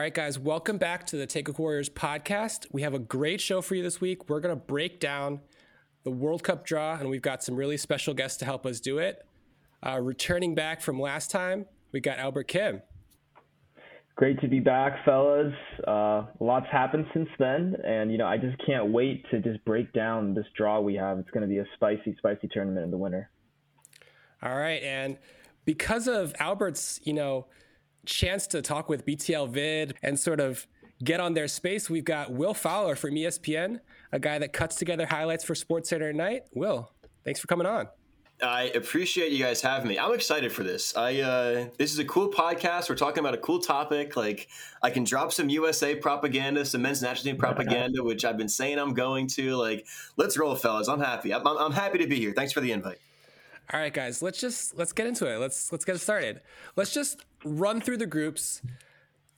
All right, guys, welcome back to the Take a Warriors podcast. We have a great show for you this week. We're going to break down the World Cup draw, and we've got some really special guests to help us do it. Uh, returning back from last time, we got Albert Kim. Great to be back, fellas. Uh, lots happened since then, and you know I just can't wait to just break down this draw we have. It's going to be a spicy, spicy tournament in the winter. All right, and because of Albert's, you know chance to talk with BTL Vid and sort of get on their space, we've got Will Fowler from ESPN, a guy that cuts together highlights for SportsCenter at night. Will, thanks for coming on. I appreciate you guys having me. I'm excited for this. I uh, this is a cool podcast. We're talking about a cool topic. Like I can drop some USA propaganda, some men's national team propaganda, which I've been saying I'm going to. Like, let's roll, fellas. I'm happy. I'm, I'm happy to be here. Thanks for the invite. All right, guys, let's just let's get into it. Let's let's get started. Let's just run through the groups,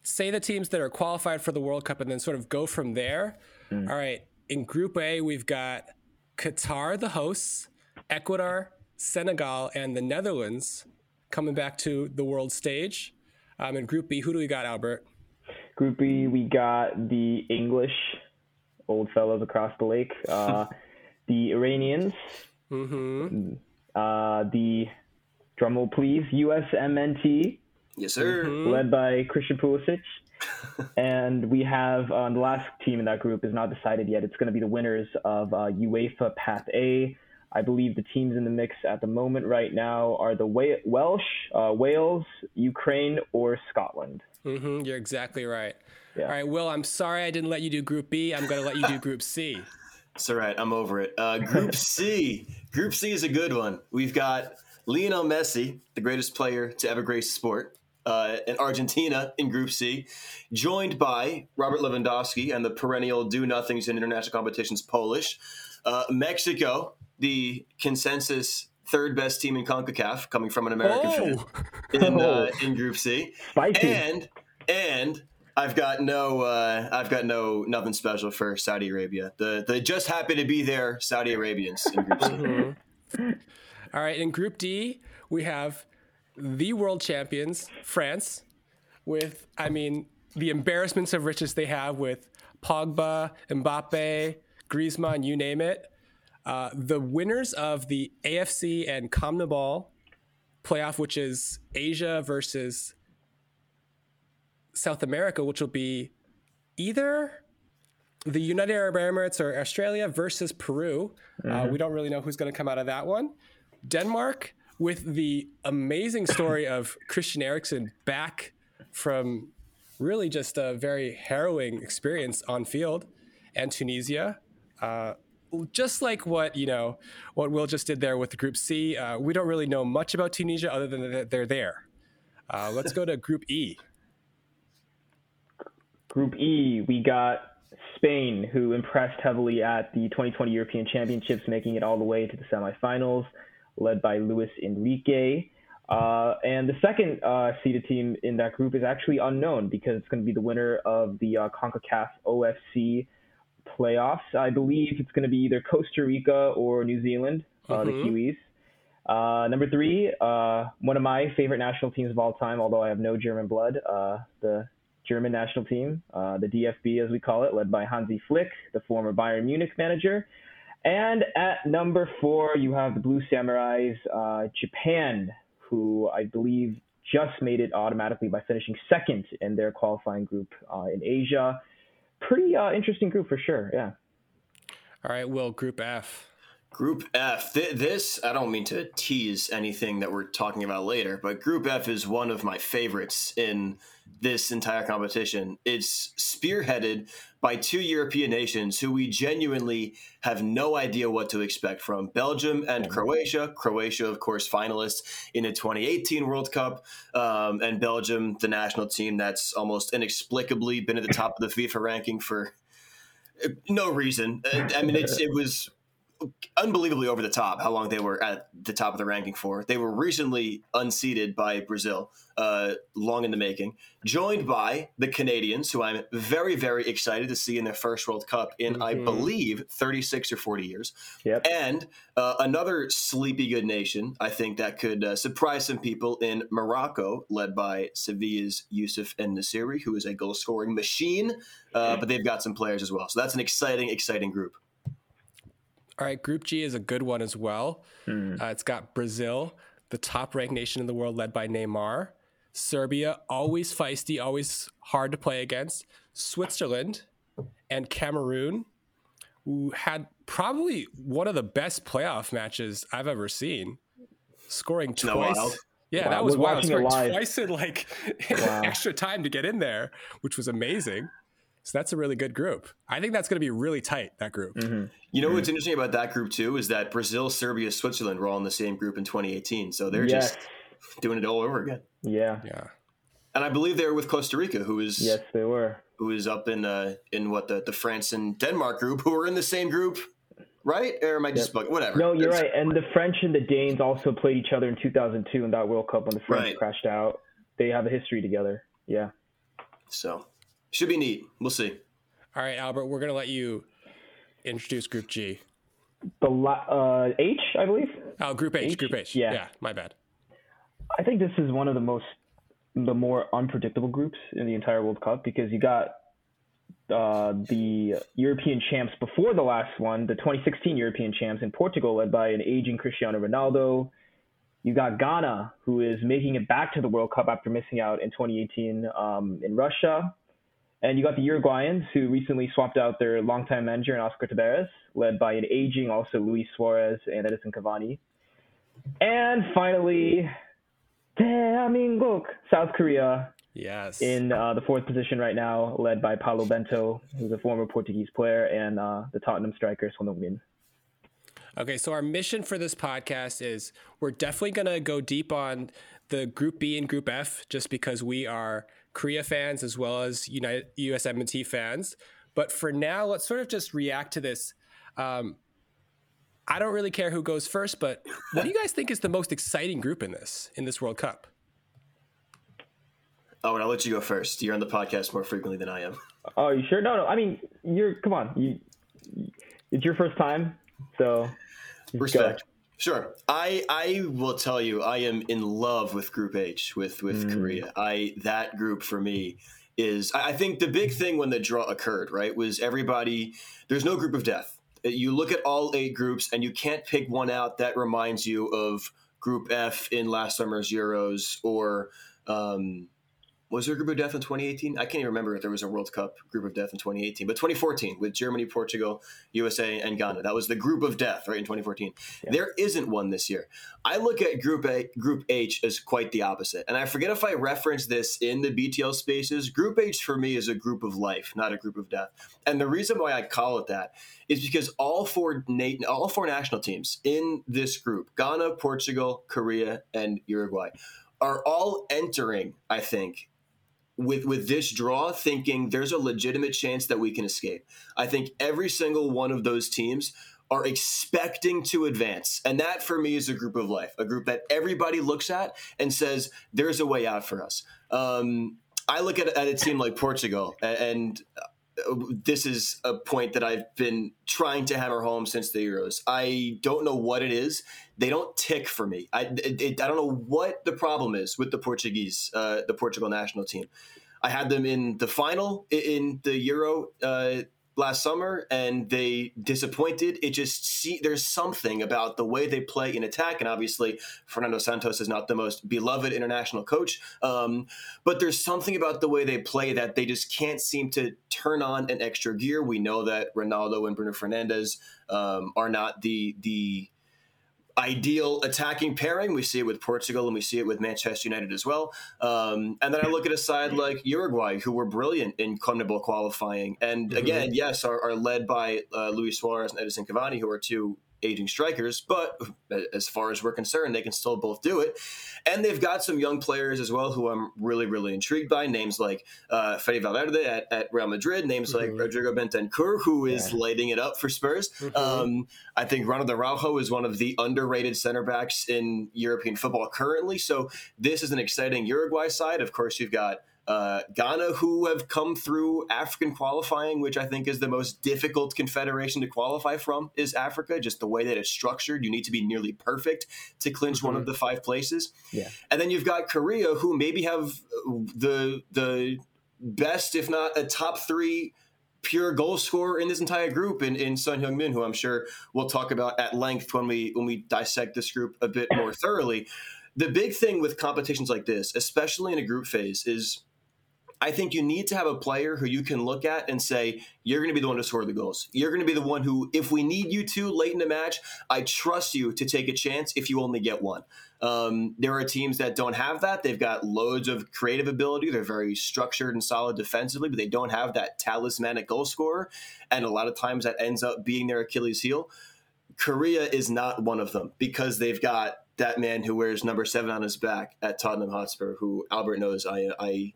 say the teams that are qualified for the World Cup, and then sort of go from there. Mm. All right, in Group A, we've got Qatar, the hosts, Ecuador, Senegal, and the Netherlands coming back to the world stage. Um, in Group B, who do we got, Albert? Group B, we got the English, old fellows across the lake, uh, the Iranians. Mm-hmm uh, the drumroll please USMNT. Yes, sir. Mm-hmm. Led by Christian Pulisic. and we have uh, the last team in that group is not decided yet. It's going to be the winners of uh, UEFA Path A. I believe the teams in the mix at the moment right now are the Welsh, uh, Wales, Ukraine, or Scotland. Mm-hmm, you're exactly right. Yeah. All right, Will, I'm sorry I didn't let you do Group B. I'm going to let you do Group C. It's all right. I'm over it. Uh, group C. Group C is a good one. We've got Lionel Messi, the greatest player to ever grace sport, uh, in Argentina in Group C, joined by Robert Lewandowski and the perennial do nothings in international competitions Polish. Uh, Mexico, the consensus third best team in CONCACAF, coming from an American oh. fan in, uh, in Group C. Spicy. And, and I've got no, uh, I've got no nothing special for Saudi Arabia. The the just happy to be there Saudi Arabians in Group C. Mm-hmm. All right, in Group D we have the world champions France, with I mean the embarrassments of riches they have with Pogba, Mbappe, Griezmann, you name it. Uh, the winners of the AFC and CONMEBOL playoff, which is Asia versus South America, which will be either the United Arab Emirates or Australia versus Peru. Uh, mm-hmm. Uh, we don't really know who's going to come out of that one. Denmark with the amazing story of Christian Eriksen back from really just a very harrowing experience on field, and Tunisia. Uh, just like what you know, what Will just did there with the Group C, uh, we don't really know much about Tunisia other than that they're there. Uh, let's go to Group E. Group E, we got Spain, who impressed heavily at the 2020 European Championships, making it all the way to the semifinals, led by Luis Enrique. Uh, and the second uh, seeded team in that group is actually unknown because it's going to be the winner of the uh, CONCACAF OFC playoffs. I believe it's going to be either Costa Rica or New Zealand, uh, the mm-hmm. Kiwis. Uh, number three, uh, one of my favorite national teams of all time, although I have no German blood, uh, the German national team, uh, the DFB as we call it, led by Hansi Flick, the former Bayern Munich manager. And at number four, you have the Blue Samurais, uh, Japan, who I believe just made it automatically by finishing second in their qualifying group uh, in Asia. Pretty uh, interesting group for sure, yeah. All right, well, Group F. Group F. Th- this, I don't mean to tease anything that we're talking about later, but Group F is one of my favorites in this entire competition. It's spearheaded by two European nations who we genuinely have no idea what to expect from Belgium and Croatia. Croatia, of course, finalists in the 2018 World Cup, um, and Belgium, the national team that's almost inexplicably been at the top of the FIFA ranking for uh, no reason. I mean, it was unbelievably over the top how long they were at the top of the ranking for. They were recently unseated by Brazil, uh, long in the making, joined by the Canadians, who I'm very, very excited to see in their first World Cup in, mm-hmm. I believe, 36 or 40 years. Yep. And uh, another sleepy good nation, I think, that could uh, surprise some people in Morocco, led by Sevilla's Youssef En-Nesyri, who is a goal scoring machine, uh, but they've got some players as well. So that's an exciting, exciting group. All right, Group G is a good one as well. Mm. Uh, it's got Brazil, the top ranked nation in the world, led by Neymar. Serbia, always feisty, always hard to play against. Switzerland and Cameroon, who had probably one of the best playoff matches I've ever seen, scoring twice. Yeah, wow. that was wild. Scoring twice in like wow. extra time to get in there, which was amazing. So that's a really good group. I think that's going to be really tight, that group. Mm-hmm. You know mm-hmm. what's interesting about that group, too, is that Brazil, Serbia, Switzerland were all in the same group in 2018. So they're yes. just doing it all over again. Yeah. Yeah. And I believe they were with Costa Rica, who is yes, they were, who is up in uh, in what the the France and Denmark group, who are in the same group, right? Or am I just yep. whatever? No, you're it's, right. And the French and the Danes also played each other in 2002 in that World Cup when the French right. crashed out. They have a history together. Yeah. So should be neat. We'll see. All right, Albert, we're going to let you introduce Group G. The uh, H, I believe. Oh, Group H, H, Group H. Yeah. yeah, my bad. I think this is one of the most, the more unpredictable groups in the entire World Cup because you got uh, the European champs before the last one, the 2016 European champs in Portugal, led by an aging Cristiano Ronaldo. You got Ghana, who is making it back to the World Cup after missing out in 2018 um, in Russia. And you got the Uruguayans, who recently swapped out their longtime manager, in Oscar Tabarez, led by an aging also Luis Suarez and Edison Cavani. And finally, Daemingguk, South Korea. Yes. In uh, the fourth position right now, led by Paulo Bento, who's a former Portuguese player, and uh, the Tottenham striker, Son Heung-min. Okay, so our mission for this podcast is we're definitely going to go deep on the Group B and Group F just because we are – Korea fans as well as United USMNT fans. But for now, let's sort of just react to this. Um, I don't really care who goes first, but what do you guys think is the most exciting group in this in this World Cup? Oh, and I'll let you go first. You're on the podcast more frequently than I am. Oh, you sure? No, no. I mean, you're. Come on. You. It's your first time, so. Respect. Sure. I I will tell you, I am in love with Group H with with mm. Korea. I that group for me is I think the big thing when the draw occurred, right, was everybody. There's no group of death. You look at all eight groups, and you can't pick one out that reminds you of Group F in last summer's Euros or um, was there a group of death in 2018? I can't even remember if there was a World Cup group of death in 2018, but 2014 with Germany, Portugal, USA, and Ghana. That was the group of death, right, in 2014. Yeah. There isn't one this year. I look at Group A, Group H as quite the opposite. And I forget if I referenced this in the BTL spaces. Group H for me is a group of life, not a group of death. And the reason why I call it that is because all four all four national teams in this group, Ghana, Portugal, Korea, and Uruguay, are all entering, I think, with with this draw thinking there's a legitimate chance that we can escape. I think every single one of those teams are expecting to advance. And that for me is a group of life, a group that everybody looks at and says there's a way out for us. Um, I look at, at a team like Portugal and uh, this is a point that I've been trying to hammer home since the Euros. I don't know what it is. They don't tick for me. I, it, it, I don't know what the problem is with the Portuguese, uh, the Portugal national team. I had them in the final in the Euro uh, last summer and they disappointed. It just see there's something about the way they play in attack, and obviously Fernando Santos is not the most beloved international coach, um, but there's something about the way they play that they just can't seem to turn on an extra gear. We know that Ronaldo and Bruno Fernandes um, are not the the ideal attacking pairing. We see it with Portugal and we see it with Manchester United as well. Um, and then I look at a side like Uruguay, who were brilliant in CONMEBOL qualifying. And mm-hmm. again, yes, are, are led by uh, Luis Suarez and Edison Cavani, who are two aging strikers, but as far as we're concerned, they can still both do it. And they've got some young players as well who I'm really, really intrigued by. Names like uh, Fede Valverde at, at, Real Madrid, names mm-hmm. like Rodrigo Bentancur, who is yeah. lighting it up for Spurs. Mm-hmm. Um, I think Ronald Araujo is one of the underrated center backs in European football currently. So this is an exciting Uruguay side. Of course, you've got uh, Ghana, who have come through African qualifying, which I think is the most difficult confederation to qualify from, is Africa. Just the way that it's structured, you need to be nearly perfect to clinch mm-hmm. one of mm-hmm. the five places. Yeah, and then you've got Korea, who maybe have the the best, if not a top three pure goal scorer in this entire group in, in Son Heung-min, who I'm sure we'll talk about at length when we when we dissect this group a bit more thoroughly. The big thing with competitions like this, especially in a group phase, is I think you need to have a player who you can look at and say, you're going to be the one to score the goals. You're going to be the one who, if we need you to late in the match, I trust you to take a chance if you only get one. Um, there are teams that don't have that. They've got loads of creative ability. They're very structured and solid defensively, but they don't have that talismanic goal scorer. And a lot of times that ends up being their Achilles heel. Korea is not one of them because they've got that man who wears number seven on his back at Tottenham Hotspur, who Albert knows I, I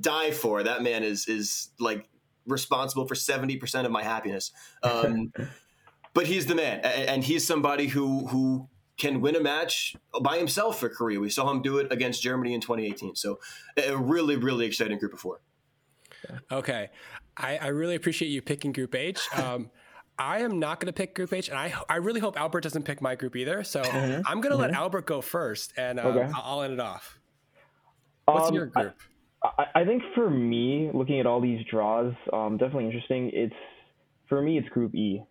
die for. That man is is like responsible for seventy percent of my happiness. Um, but he's the man, and he's somebody who who can win a match by himself for Korea. We saw him do it against Germany in 2018. So a really really exciting group of four. Okay, I, I really appreciate you picking Group H. Um, I am not going to pick Group H, and I I really hope Albert doesn't pick my group either. So mm-hmm. I'm going to mm-hmm. let Albert go first, and um, okay. I'll, end it off. What's um, your group? I- I, I think for me, looking at all these draws, um, definitely interesting. It's for me, it's Group E,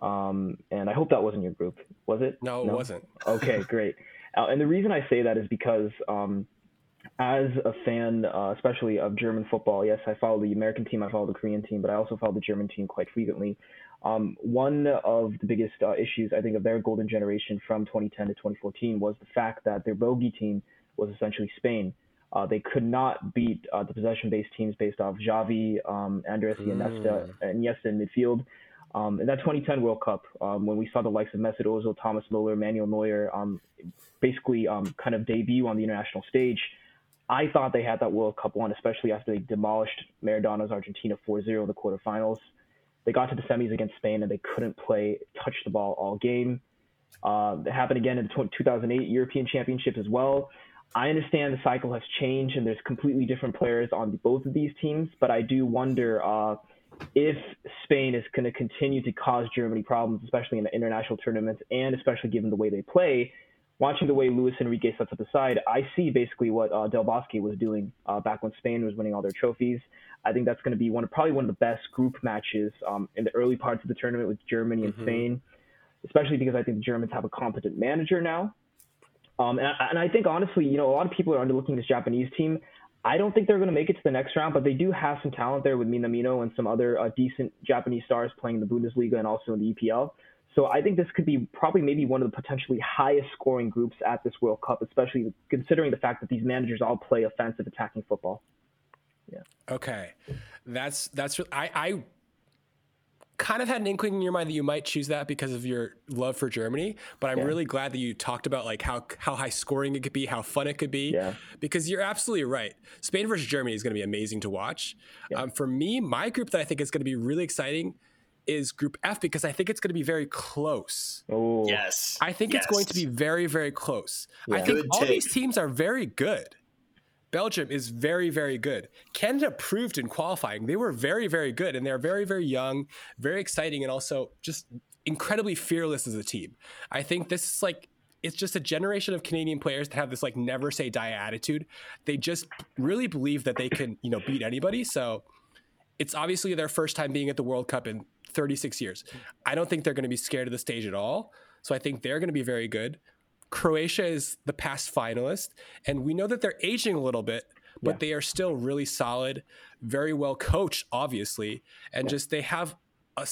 um, and I hope that wasn't your group. Was it? No, it wasn't. okay, great. Uh, and the reason I say that is because um, as a fan, uh, especially of German football, yes, I follow the American team, I follow the Korean team, but I also follow the German team quite frequently. Um, one of the biggest uh, issues, I think, of their golden generation from 2010 to 2014 was the fact that their bogey team was essentially Spain. Uh, they could not beat uh, the possession-based teams based off Xavi, um, Andres mm. Iniesta, Iniesta in midfield. Um, in that 2010 World Cup, um, when we saw the likes of Mesut Ozil, Thomas Muller, Manuel Neuer, um, basically um, kind of debut on the international stage, I thought they had that World Cup won, especially after they demolished Maradona's Argentina 4-0 in the quarterfinals. They got to the semis against Spain and they couldn't play, touch the ball all game. Uh, it happened again in the 2008 European Championship as well. I understand the cycle has changed and there's completely different players on both of these teams, but I do wonder uh, if Spain is going to continue to cause Germany problems, especially in the international tournaments, and especially given the way they play. Watching the way Luis Enrique sets up the side, I see basically what uh, Del Bosque was doing uh, back when Spain was winning all their trophies. I think that's going to be one of probably one of the best group matches um, in the early parts of the tournament with Germany and mm-hmm. Spain, especially because I think the Germans have a competent manager now um, and, I, and I think honestly, you know, a lot of people are underlooking this Japanese team. I don't think they're going to make it to the next round, but they do have some talent there with Minamino and some other uh, decent Japanese stars playing in the Bundesliga and also in the EPL. So I think this could be probably maybe one of the potentially highest scoring groups at this World Cup, especially considering the fact that these managers all play offensive attacking football. Yeah. Okay, that's that's I I kind of had an inkling in your mind that you might choose that because of your love for Germany, but I'm yeah. really glad that you talked about like how how high scoring it could be, how fun it could be. Yeah. Because you're absolutely right. Spain versus Germany is going to be amazing to watch. Yeah. Um, for me, my group that I think is going to be really exciting is Group F because I think it's going to be very close. Oh yes, I think yes. it's going to be very very close. I think good all take. these teams are very good. Belgium is very, very good. Canada proved in qualifying they were very, very good, and they're very, very young, very exciting, and also just incredibly fearless as a team. I think this is like it's just a generation of Canadian players that have this like never say die attitude. They just really believe that they can, you know, beat anybody. So it's obviously their first time being at the World Cup in 36 years. I don't think they're going to be scared of the stage at all. So I think they're going to be very good. Croatia is the past finalist, and we know that they're aging a little bit, but yeah. they are still really solid, very well coached, obviously, and yeah. just they have a,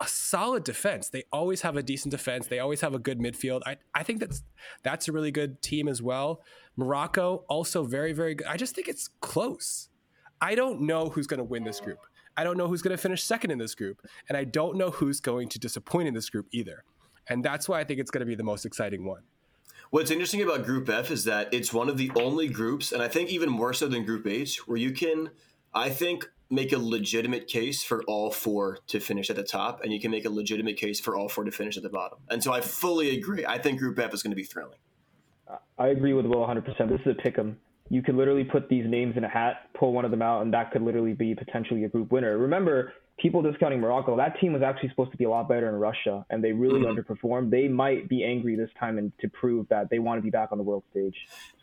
a solid defense. They always have a decent defense. They always have a good midfield. I, I think that's that's a really good team as well. Morocco also very very good. I just think it's close. I don't know who's going to win this group. I don't know who's going to finish second in this group, and I don't know who's going to disappoint in this group either. And that's why I think it's going to be the most exciting one. What's interesting about Group F is that it's one of the only groups, and I think even more so than Group H, where you can, I think, make a legitimate case for all four to finish at the top, and you can make a legitimate case for all four to finish at the bottom. And so I fully agree. I think Group F is going to be thrilling. I agree with Will 100%. This is a pick 'em. You could literally put these names in a hat, pull one of them out, and that could literally be potentially a group winner. Remember, people discounting Morocco, that team was actually supposed to be a lot better in Russia, and they really mm-hmm. underperformed. They might be angry this time and to prove that they want to be back on the world stage.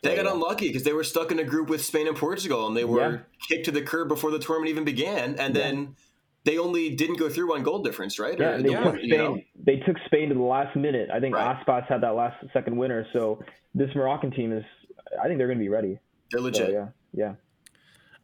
They got unlucky because they were stuck in a group with Spain and Portugal, and they were yeah. kicked to the curb before the tournament even began, and yeah. then they only didn't go through one goal difference, right? Yeah, or, they, yeah, took Spain, you know? they took Spain to the last minute. I think right. Aspas had that last second winner, so this Moroccan team is. I think they're going to be ready. They're legit. So, yeah, yeah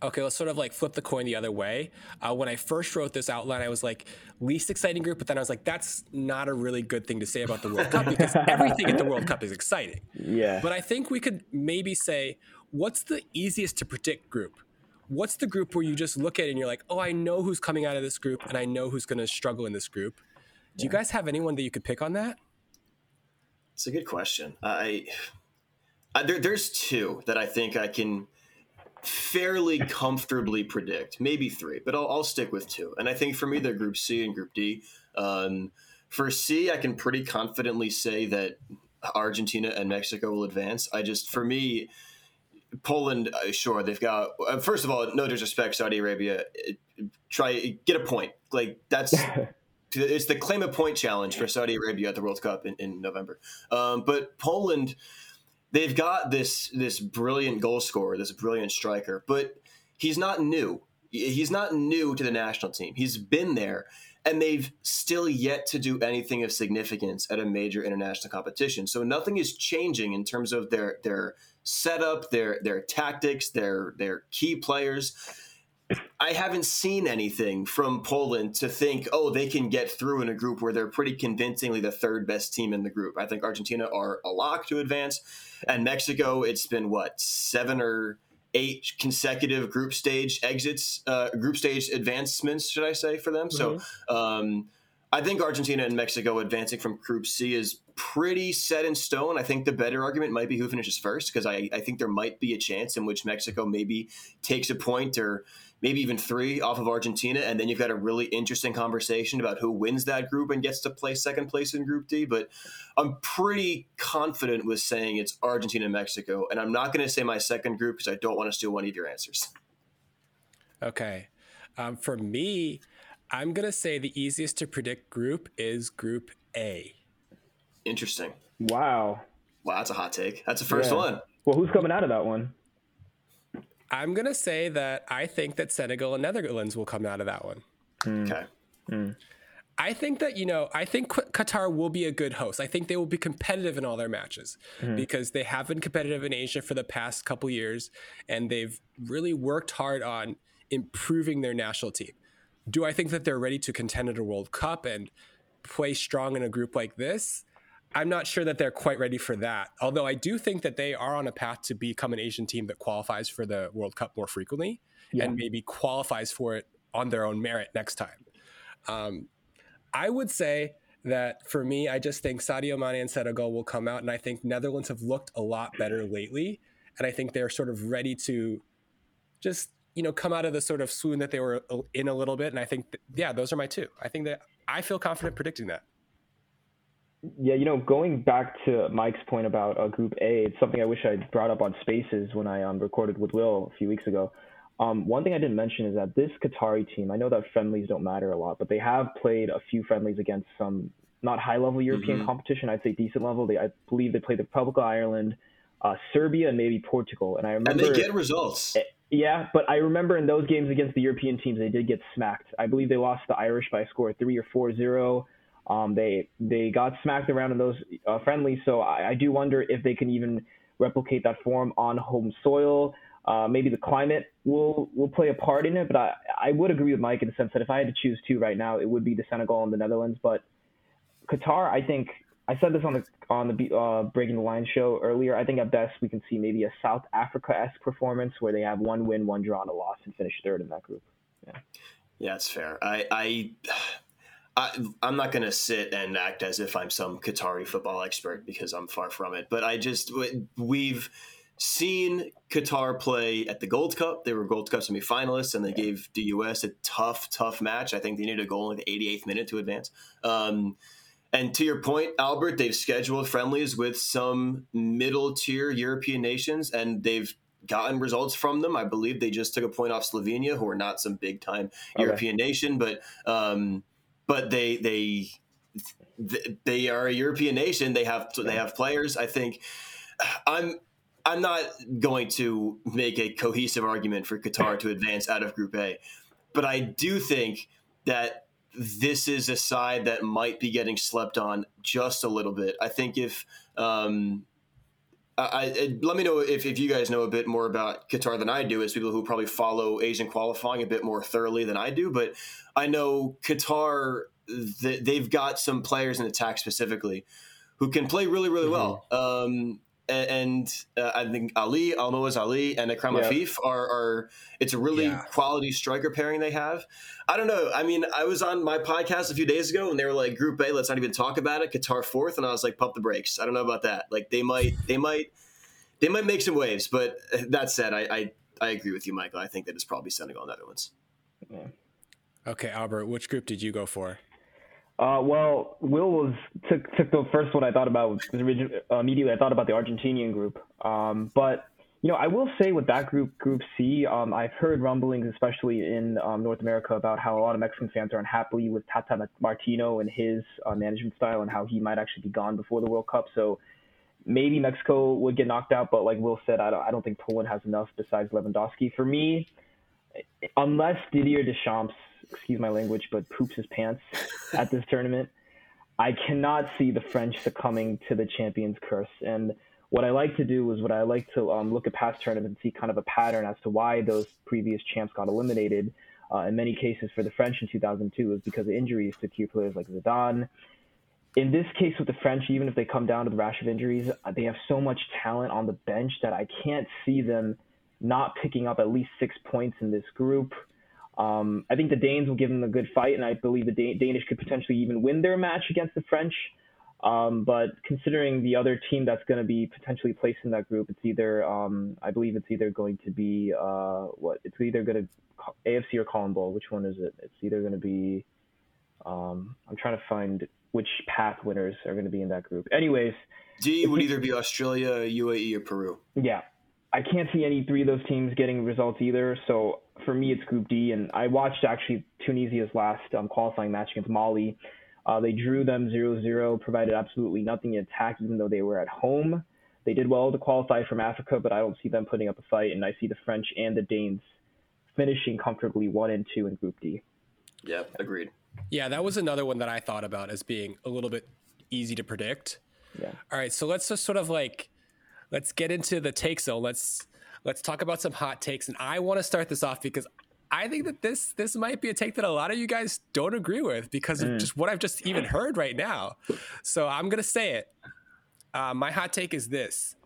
okay, let's sort of like flip the coin the other way. Uh, when I first wrote this outline, I was like, least exciting group, but then I was like, that's not a really good thing to say about the World Cup because everything at the World Cup is exciting. Yeah. But I think we could maybe say, what's the easiest to predict group? What's the group where you just look at it and you're like, oh, I know who's coming out of this group and I know who's going to struggle in this group? Do yeah. you guys have anyone that you could pick on that? It's a good question. I, I there, there's two that I think I can fairly comfortably predict. Maybe three, but I'll, I'll, stick with two. And I think for me, they're Group C and Group D. Um, for C, I can pretty confidently say that Argentina and Mexico will advance. I just, for me, Poland, uh, sure, they've got. Uh, first of all, no disrespect, Saudi Arabia. try get a point. Like that's. it's the claim a point challenge for Saudi Arabia at the World Cup in, in November. Um, but Poland, they've got this this brilliant goal scorer, this brilliant striker, but he's not new. He's not new to the national team. He's been there, and they've still yet to do anything of significance at a major international competition. So nothing is changing in terms of their their setup, their their tactics, their their key players. I haven't seen anything from Poland to think, oh, they can get through in a group where they're pretty convincingly the third best team in the group. I think Argentina are a lock to advance, and Mexico. It's been what seven or eight consecutive group stage exits, uh, group stage advancements, should I say, for them. Mm-hmm. So um, I think Argentina and Mexico advancing from Group C is pretty set in stone. I think the better argument might be who finishes first, because I, I think there might be a chance in which Mexico maybe takes a point or maybe even three off of Argentina, and then you've got a really interesting conversation about who wins that group and gets to play second place in Group D. But I'm pretty confident with saying it's Argentina and Mexico, and I'm not going to say my second group because I don't want to steal one of your answers. Okay, um, for me, I'm going to say the easiest to predict group is Group A. Interesting. Wow. Wow, that's a hot take. That's the first yeah. one. Well, who's coming out of that one? I'm going to say that I think that Senegal and Netherlands will come out of that one. Mm. Okay. Mm. I think that, you know, I think Qatar will be a good host. I think they will be competitive in all their matches mm. because they have been competitive in Asia for the past couple years and they've really worked hard on improving their national team. Do I think that they're ready to contend at a World Cup and play strong in a group like this? I'm not sure that they're quite ready for that. Although I do think that they are on a path to become an Asian team that qualifies for the World Cup more frequently yeah. and maybe qualifies for it on their own merit next time. Um, I would say that for me, I just think Sadio Mane and Senegal will come out, and I think Netherlands have looked a lot better lately, and I think they're sort of ready to just you know come out of the sort of swoon that they were in a little bit, and I think that, yeah, those are my two. I think that I feel confident predicting that. Yeah, you know, going back to Mike's point about uh, Group A, it's something I wish I brought up on Spaces when I um, recorded with Will a few weeks ago. Um, one thing I didn't mention is that this Qatari team, I know that friendlies don't matter a lot, but they have played a few friendlies against some not high level European mm-hmm. competition. I'd say decent level. They, I believe, they played the Republic of Ireland, uh, Serbia, and maybe Portugal. And I remember and they get results. Eh, yeah, but I remember in those games against the European teams, they did get smacked. I believe they lost the Irish by a score of three or four zero. Um, they they got smacked around in those uh, friendlies, so I, I, do wonder if they can even replicate that form on home soil. Uh, maybe the climate will will play a part in it, but I, I would agree with Mike in the sense that if I had to choose two right now, it would be the Senegal and the Netherlands. But Qatar, I think I said this on the on the uh, Breaking the Line show earlier. I think at best we can see maybe a South Africa esque performance where they have one win, one draw, and a loss, and finish third in that group. Yeah, yeah, it's fair. I, I I, am not going to sit and act as if I'm some Qatari football expert because I'm far from it. But I just we've seen Qatar play at the Gold Cup. They were Gold Cup semifinalists, and they gave the U.S. a tough, tough match. I think they needed a goal in the 88th minute to advance. Um, and to your point, Albert, they've scheduled friendlies with some middle tier European nations, and they've gotten results from them. I believe they just took a point off Slovenia, who are not some big time okay. European nation, but um, but they they they are a European nation. They have they have players. I think I'm I'm not going to make a cohesive argument for Qatar to advance out of Group A, but I do think that this is a side that might be getting slept on just a little bit. I think if um, I, I, let me know if, if you guys know a bit more about Qatar than I do, as people who probably follow Asian qualifying a bit more thoroughly than I do. But I know Qatar, they've got some players in attack specifically who can play really, really well. Mm-hmm. Um, and uh, I think Ali, Almoez Ali, and Akram yeah. Afif are, are, it's a really yeah. quality striker pairing they have. I don't know. I mean, I was on my podcast a few days ago and they were like, Group A, let's not even talk about it. Qatar fourth, and I was like, pump the brakes. I don't know about that. Like they might, they might, they might make some waves. But that said, I, I, I agree with you, Michael. I think that it's probably Senegal and Netherlands. Yeah. Okay, Albert, which group did you go for? Uh, well, Will was took took the first one I thought about uh, immediately. I thought about the Argentinian group, um, but you know I will say with that group, Group C, um, I've heard rumblings, especially in um, North America, about how a lot of Mexican fans are unhappy with Tata Martino and his uh, management style, and how he might actually be gone before the World Cup. So maybe Mexico would get knocked out, but like Will said, I don't I don't think Poland has enough besides Lewandowski. For me, unless Didier Deschamps excuse my language, but poops his pants at this tournament. I cannot see the French succumbing to the champions curse. And what I like to do is what I like to um, look at past tournaments and see kind of a pattern as to why those previous champs got eliminated. Uh, in many cases, for the French in 2002, is because of injuries to key players like Zidane. In this case, with the French, even if they come down to the rash of injuries, uh, they have so much talent on the bench that I can't see them not picking up at least six points in this group. Um, I think the Danes will give them a good fight, and I believe the Dan- Danish could potentially even win their match against the French. Um, but considering the other team that's going to be potentially placed in that group, it's either um, I believe it's either going to be uh, what it's either going to AFC or CONMEBOL. Which one is it? It's either going to be um, I'm trying to find which path winners are going to be in that group. Anyways, D would either be Australia, UAE, or Peru. Yeah, I can't see any three of those teams getting results either. So for me, it's Group D. And I watched actually Tunisia's last um, qualifying match against Mali. Uh, they drew them 0 0, provided absolutely nothing in attack, even though they were at home. They did well to qualify from Africa, but I don't see them putting up a fight. And I see the French and the Danes finishing comfortably 1 and 2 in Group D. Yeah, agreed. Yeah, that was another one that I thought about as being a little bit easy to predict. Yeah. All right, so let's just sort of like let's get into the take zone. Let's let's talk about some hot takes. And I want to start this off because I think that this this might be a take that a lot of you guys don't agree with because mm. of just what I've just even heard right now. So I'm gonna say it. Uh, my hot take is this: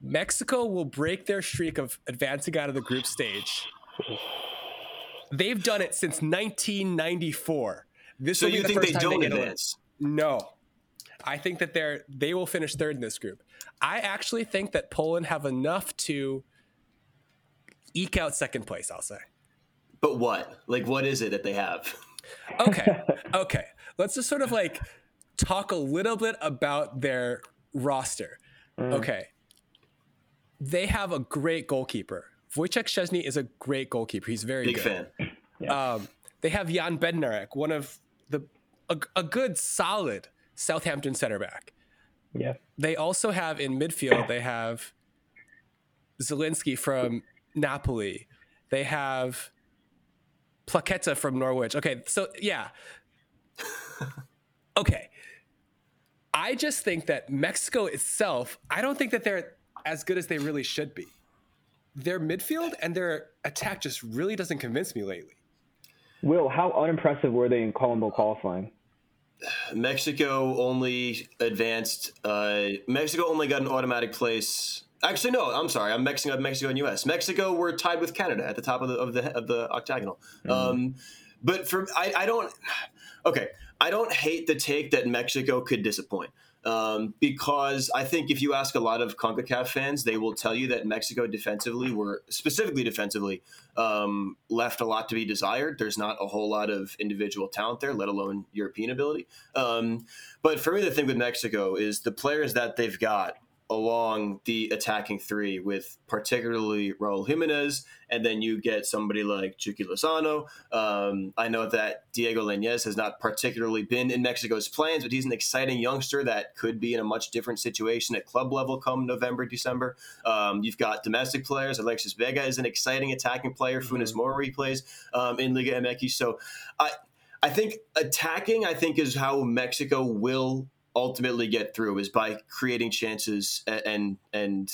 Mexico will break their streak of advancing out of the group stage. They've done it since 1994. This so you the think they don't they advance? No, I think that they're they will finish third in this group. I actually think that Poland have enough to eke out second place. I'll say. But what? Like, what is it that they have? Okay, okay. Let's just sort of like talk a little bit about their roster. Mm. Okay, they have a great goalkeeper. Wojciech Szczesny is a great goalkeeper. He's very big good. fan. Yeah. Um, they have Jan Bednarek, one of the a, a good solid Southampton center back. Yeah. They also have in midfield, they have Zielinski from Napoli. They have Paqueta from Norwich. Okay, so yeah. okay. I just think that Mexico itself, I don't think that they're as good as they really should be. Their midfield and their attack just really doesn't convince me lately. Will, how unimpressive were they in Colombo qualifying? Mexico only advanced. Uh, Mexico only got an automatic place. Actually, no. I'm sorry. I'm mixing up Mexico and U.S. Mexico were tied with Canada at the top of the of the of the octagonal. Mm-hmm. Um, But for I, I don't. Okay, I don't hate the take that Mexico could disappoint. Um, because I think if you ask a lot of CONCACAF fans, they will tell you that Mexico defensively were specifically defensively um, left a lot to be desired. There's not a whole lot of individual talent there, let alone European ability. Um, but for me, the thing with Mexico is the players that they've got along the attacking three with particularly Raul Jimenez, and then you get somebody like Chucky Lozano. Um, I know that Diego Lainez has not particularly been in Mexico's plans, but he's an exciting youngster that could be in a much different situation at club level come November, December. Um, you've got domestic players. Alexis Vega is an exciting attacking player. Mm-hmm. Funes Mori plays um, in Liga MX. So I, I think attacking, I think, is how Mexico will ultimately get through is by creating chances and and, and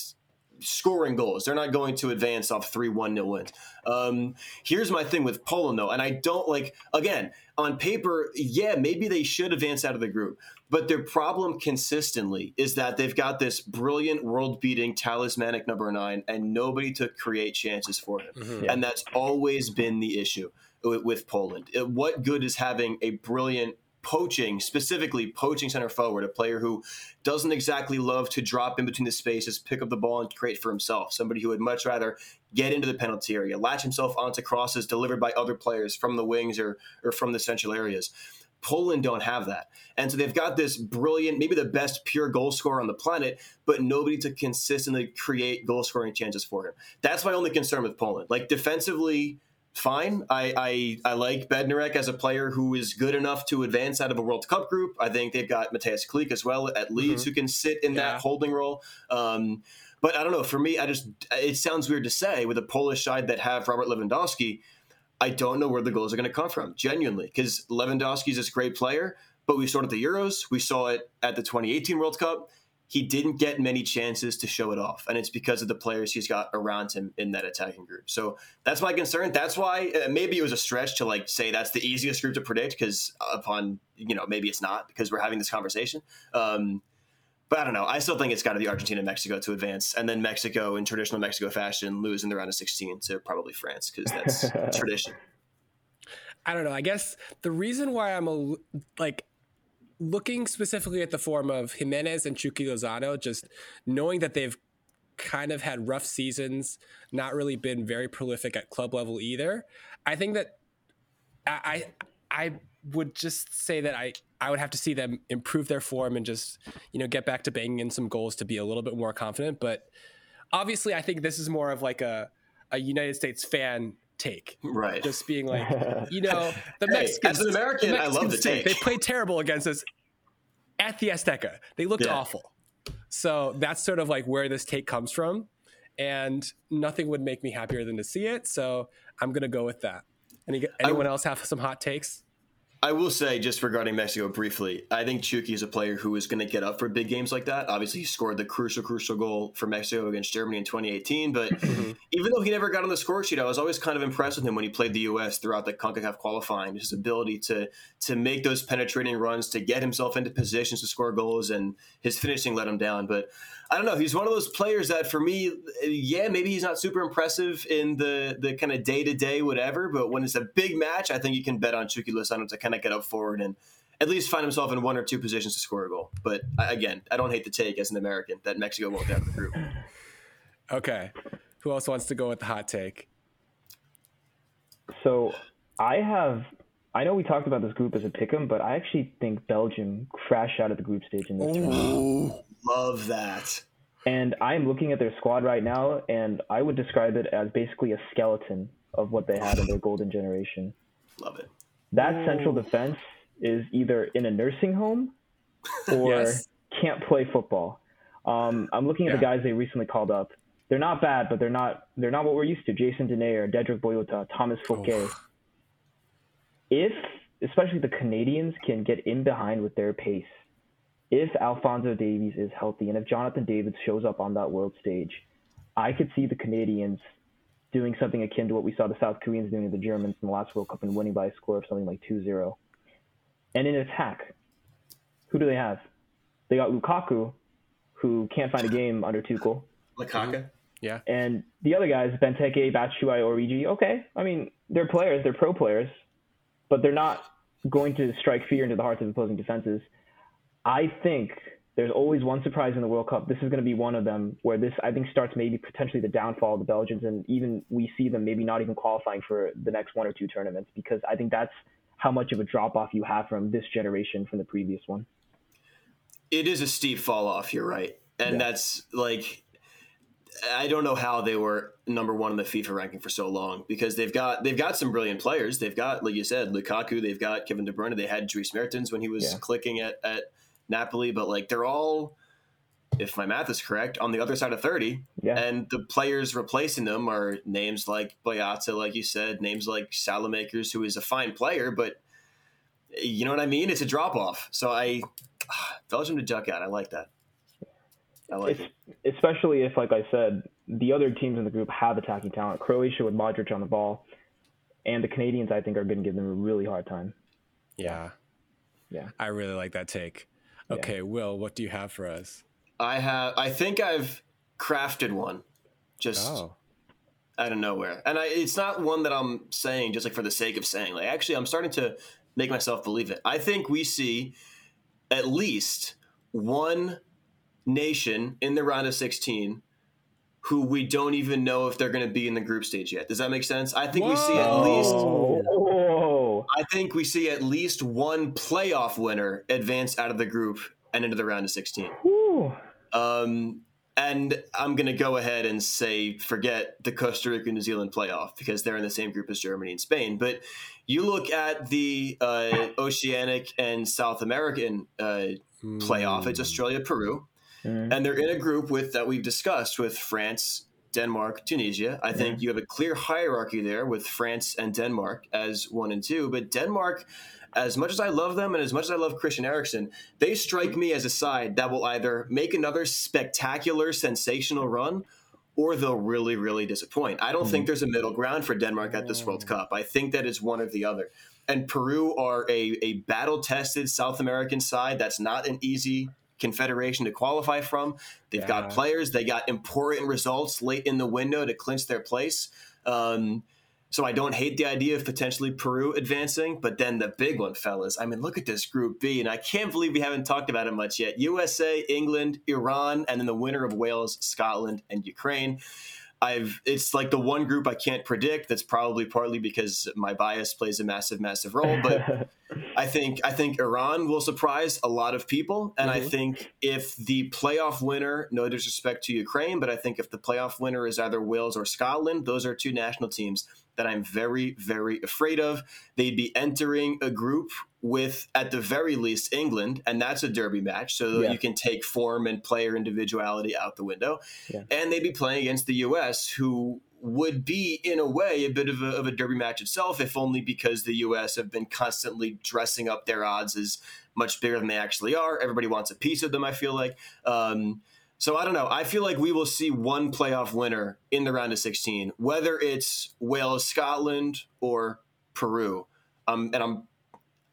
scoring goals. They're not going to advance off 3 1 nil wins. Um, here's my thing with Poland, though, and I don't like, again, on paper, yeah, maybe they should advance out of the group. But their problem consistently is that they've got this brilliant, world beating, talismanic number nine, and nobody to create chances for him. Mm-hmm. And that's always been the issue with, with Poland. What good is having a brilliant, poaching, specifically poaching center forward, a player who doesn't exactly love to drop in between the spaces, pick up the ball, and create for himself. Somebody who would much rather get into the penalty area, latch himself onto crosses delivered by other players from the wings or, or from the central areas. Poland don't have that. And so they've got this brilliant, maybe the best pure goal scorer on the planet, but nobody to consistently create goal scoring chances for him. That's my only concern with Poland. Like defensively, fine. I, I, I like Bednarek as a player who is good enough to advance out of a World Cup group. I think they've got Mateusz Klich as well at Leeds mm-hmm. who can sit in yeah. that holding role. Um, but I don't know. For me, I just it sounds weird to say with a Polish side that have Robert Lewandowski. I don't know where the goals are going to come from, genuinely, because Lewandowski is this great player, but we saw it at the Euros, we saw it at the 2018 World Cup he didn't get many chances to show it off, and it's because of the players he's got around him in that attacking group. So that's my concern. That's why uh, maybe it was a stretch to like say that's the easiest group to predict because upon you know maybe it's not because we're having this conversation. Um, but I don't know. I still think it's got to be Argentina and Mexico to advance, and then Mexico in traditional Mexico fashion lose in the round of 16 to probably France because that's tradition. I don't know. I guess the reason why I'm a like looking specifically at the form of Jimenez and Chucky Lozano, just knowing that they've kind of had rough seasons, not really been very prolific at club level either. I think that I I would just say that I I would have to see them improve their form and just you know get back to banging in some goals to be a little bit more confident. But obviously, I think this is more of like a a United States fan take. Right. Just being like, you know, the hey, Mexicans. As an American, Mexicans I love the take. They played terrible against us at the Azteca. They looked yeah. awful. So that's sort of like where this take comes from. And nothing would make me happier than to see it. So I'm going to go with that. Any, anyone else have some hot takes? I will say, just regarding Mexico briefly, I think Chucky is a player who is going to get up for big games like that. Obviously, he scored the crucial, crucial goal for Mexico against Germany in 2018. But mm-hmm. even though he never got on the score sheet, I was always kind of impressed with him when he played the U.S. throughout the CONCACAF qualifying. His ability to to make those penetrating runs, to get himself into positions to score goals, and his finishing let him down. But I don't know. He's one of those players that, for me, yeah, maybe he's not super impressive in the the kind of day to day whatever. But when it's a big match, I think you can bet on Chucky Lozano to kind of get up forward and at least find himself in one or two positions to score a goal. But again, I don't hate the take as an American that Mexico won't get out of the group. Okay, who else wants to go with the hot take? So I have I know we talked about this group as a pick'em, but I actually think Belgium crashed out of the group stage in this tournament. Love that. And I'm looking at their squad right now, and I would describe it as basically a skeleton of what they had in their golden generation. Love it. That Ooh. central defense is either in a nursing home or yes. can't play football. Um, I'm looking at yeah. the guys they recently called up. They're not bad, but they're not they're not what we're used to. Jason Denayer, Dedryck Boyata, Thomas Fouquet. If especially the Canadians can get in behind with their pace, if Alphonso Davies is healthy and if Jonathan David shows up on that world stage, I could see the Canadians doing something akin to what we saw the South Koreans doing to the Germans in the last World Cup and winning by a score of something like 2-0. And in attack, who do they have? They got Lukaku, who can't find a game under Tuchel. Lukaku? Mm-hmm. Yeah. And the other guys, Benteke, Batshuayi, Origi, okay. I mean, they're players, they're pro players but they're not going to strike fear into the hearts of opposing defenses. I think there's always one surprise in the World Cup. This is going to be one of them where this, I think, starts maybe potentially the downfall of the Belgians, and even we see them maybe not even qualifying for the next one or two tournaments because I think that's how much of a drop off you have from this generation from the previous one. It is a steep fall off. You're right, and yeah. that's like I don't know how they were number one in the FIFA ranking for so long because they've got they've got some brilliant players. They've got, like you said, Lukaku. They've got Kevin De Bruyne. They had Dries Mertens when he was yeah. clicking at, at Napoli, but like they're all, if my math is correct, on the other side of 30. Yeah. And the players replacing them are names like Boyata, like you said, names like Saelemaekers, who is a fine player, but you know what I mean? It's a drop off. So I, Belgium to duck out. I like that. I like it's, it. Especially if, like I said, the other teams in the group have attacking talent. Croatia with Modric on the ball, and the Canadians, I think, are going to give them a really hard time. Yeah. Yeah. I really like that take. Okay, yeah. Will, what do you have for us? I have. I think I've crafted one, just oh. out of nowhere, and I, it's not one that I'm saying just like for the sake of saying. Like, actually, I'm starting to make myself believe it. I think we see at least one nation in the round of 16 who we don't even know if they're going to be in the group stage yet. Does that make sense? I think Whoa. we see at least I think we see at least one playoff winner advance out of the group and into the round of 16. Um, and I'm going to go ahead and say forget the Costa Rica New Zealand playoff because they're in the same group as Germany and Spain. But you look at the uh, Oceanic and South American uh, playoff, it's hmm. Australia, Peru. Mm-hmm. And they're in a group with that we've discussed with France, Denmark, Tunisia. I think you have a clear hierarchy there with France and Denmark as one and two. But Denmark, as much as I love them and as much as I love Christian Eriksen, they strike me as a side that will either make another spectacular, sensational run or they'll really, really disappoint. I don't mm. think there's a middle ground for Denmark at this World Cup. I think that it's one or the other. And Peru are a, a battle tested South American side that's not an easy confederation to qualify from. They've yeah. got players, they got important results late in the window to clinch their place. Um, so I don't hate the idea of potentially Peru advancing, but then the big one, fellas. I mean, look at this Group B, and I can't believe we haven't talked about it much yet. USA, England, Iran, and then the winner of Wales, Scotland, and Ukraine. I've it's like the one group I can't predict. That's probably partly because my bias plays a massive, massive role. But I think I think Iran will surprise a lot of people, and mm-hmm. I think if the playoff winner, no disrespect to Ukraine, but I think if the playoff winner is either Wales or Scotland, those are two national teams that I'm very, very afraid of. They'd be entering a group with, at the very least, England, and that's a derby match. So yeah. you can take form and player individuality out the window. Yeah. And they'd be playing against the U.S., who would be, in a way, a bit of a, of a derby match itself, if only because the U.S. have been constantly dressing up their odds as much bigger than they actually are. Everybody wants a piece of them, I feel like. Um, so I don't know. I feel like we will see one playoff winner in the round of 16, whether it's Wales, Scotland, or Peru. Um, and I'm,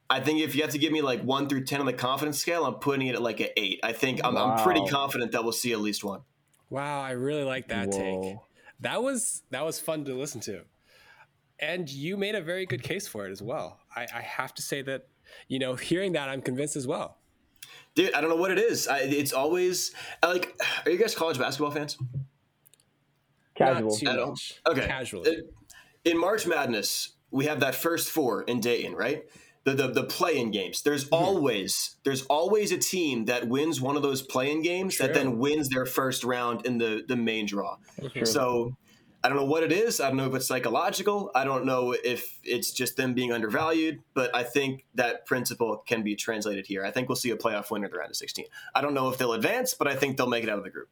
I think if you have to give me like one through 10 on the confidence scale, I'm putting it at like an eight. I think I'm, wow. I'm pretty confident that we'll see at least one. Wow. I really like that Whoa. take. That was, that was fun to listen to. And you made a very good case for it as well. I, I have to say that, you know, hearing that, I'm convinced as well. Dude, I don't know what it is. I, it's always like, are you guys college basketball fans? Casual. Okay. Casually. In March Madness, we have that first four in Dayton, right? The the, the play-in games. There's mm-hmm. always there's always a team that wins one of those play-in games True. that then wins their first round in the the main draw. So I don't know what it is. I don't know if it's psychological. I don't know if it's just them being undervalued, but I think that principle can be translated here. I think we'll see a playoff winner at the round of 16. I don't know if they'll advance, but I think they'll make it out of the group.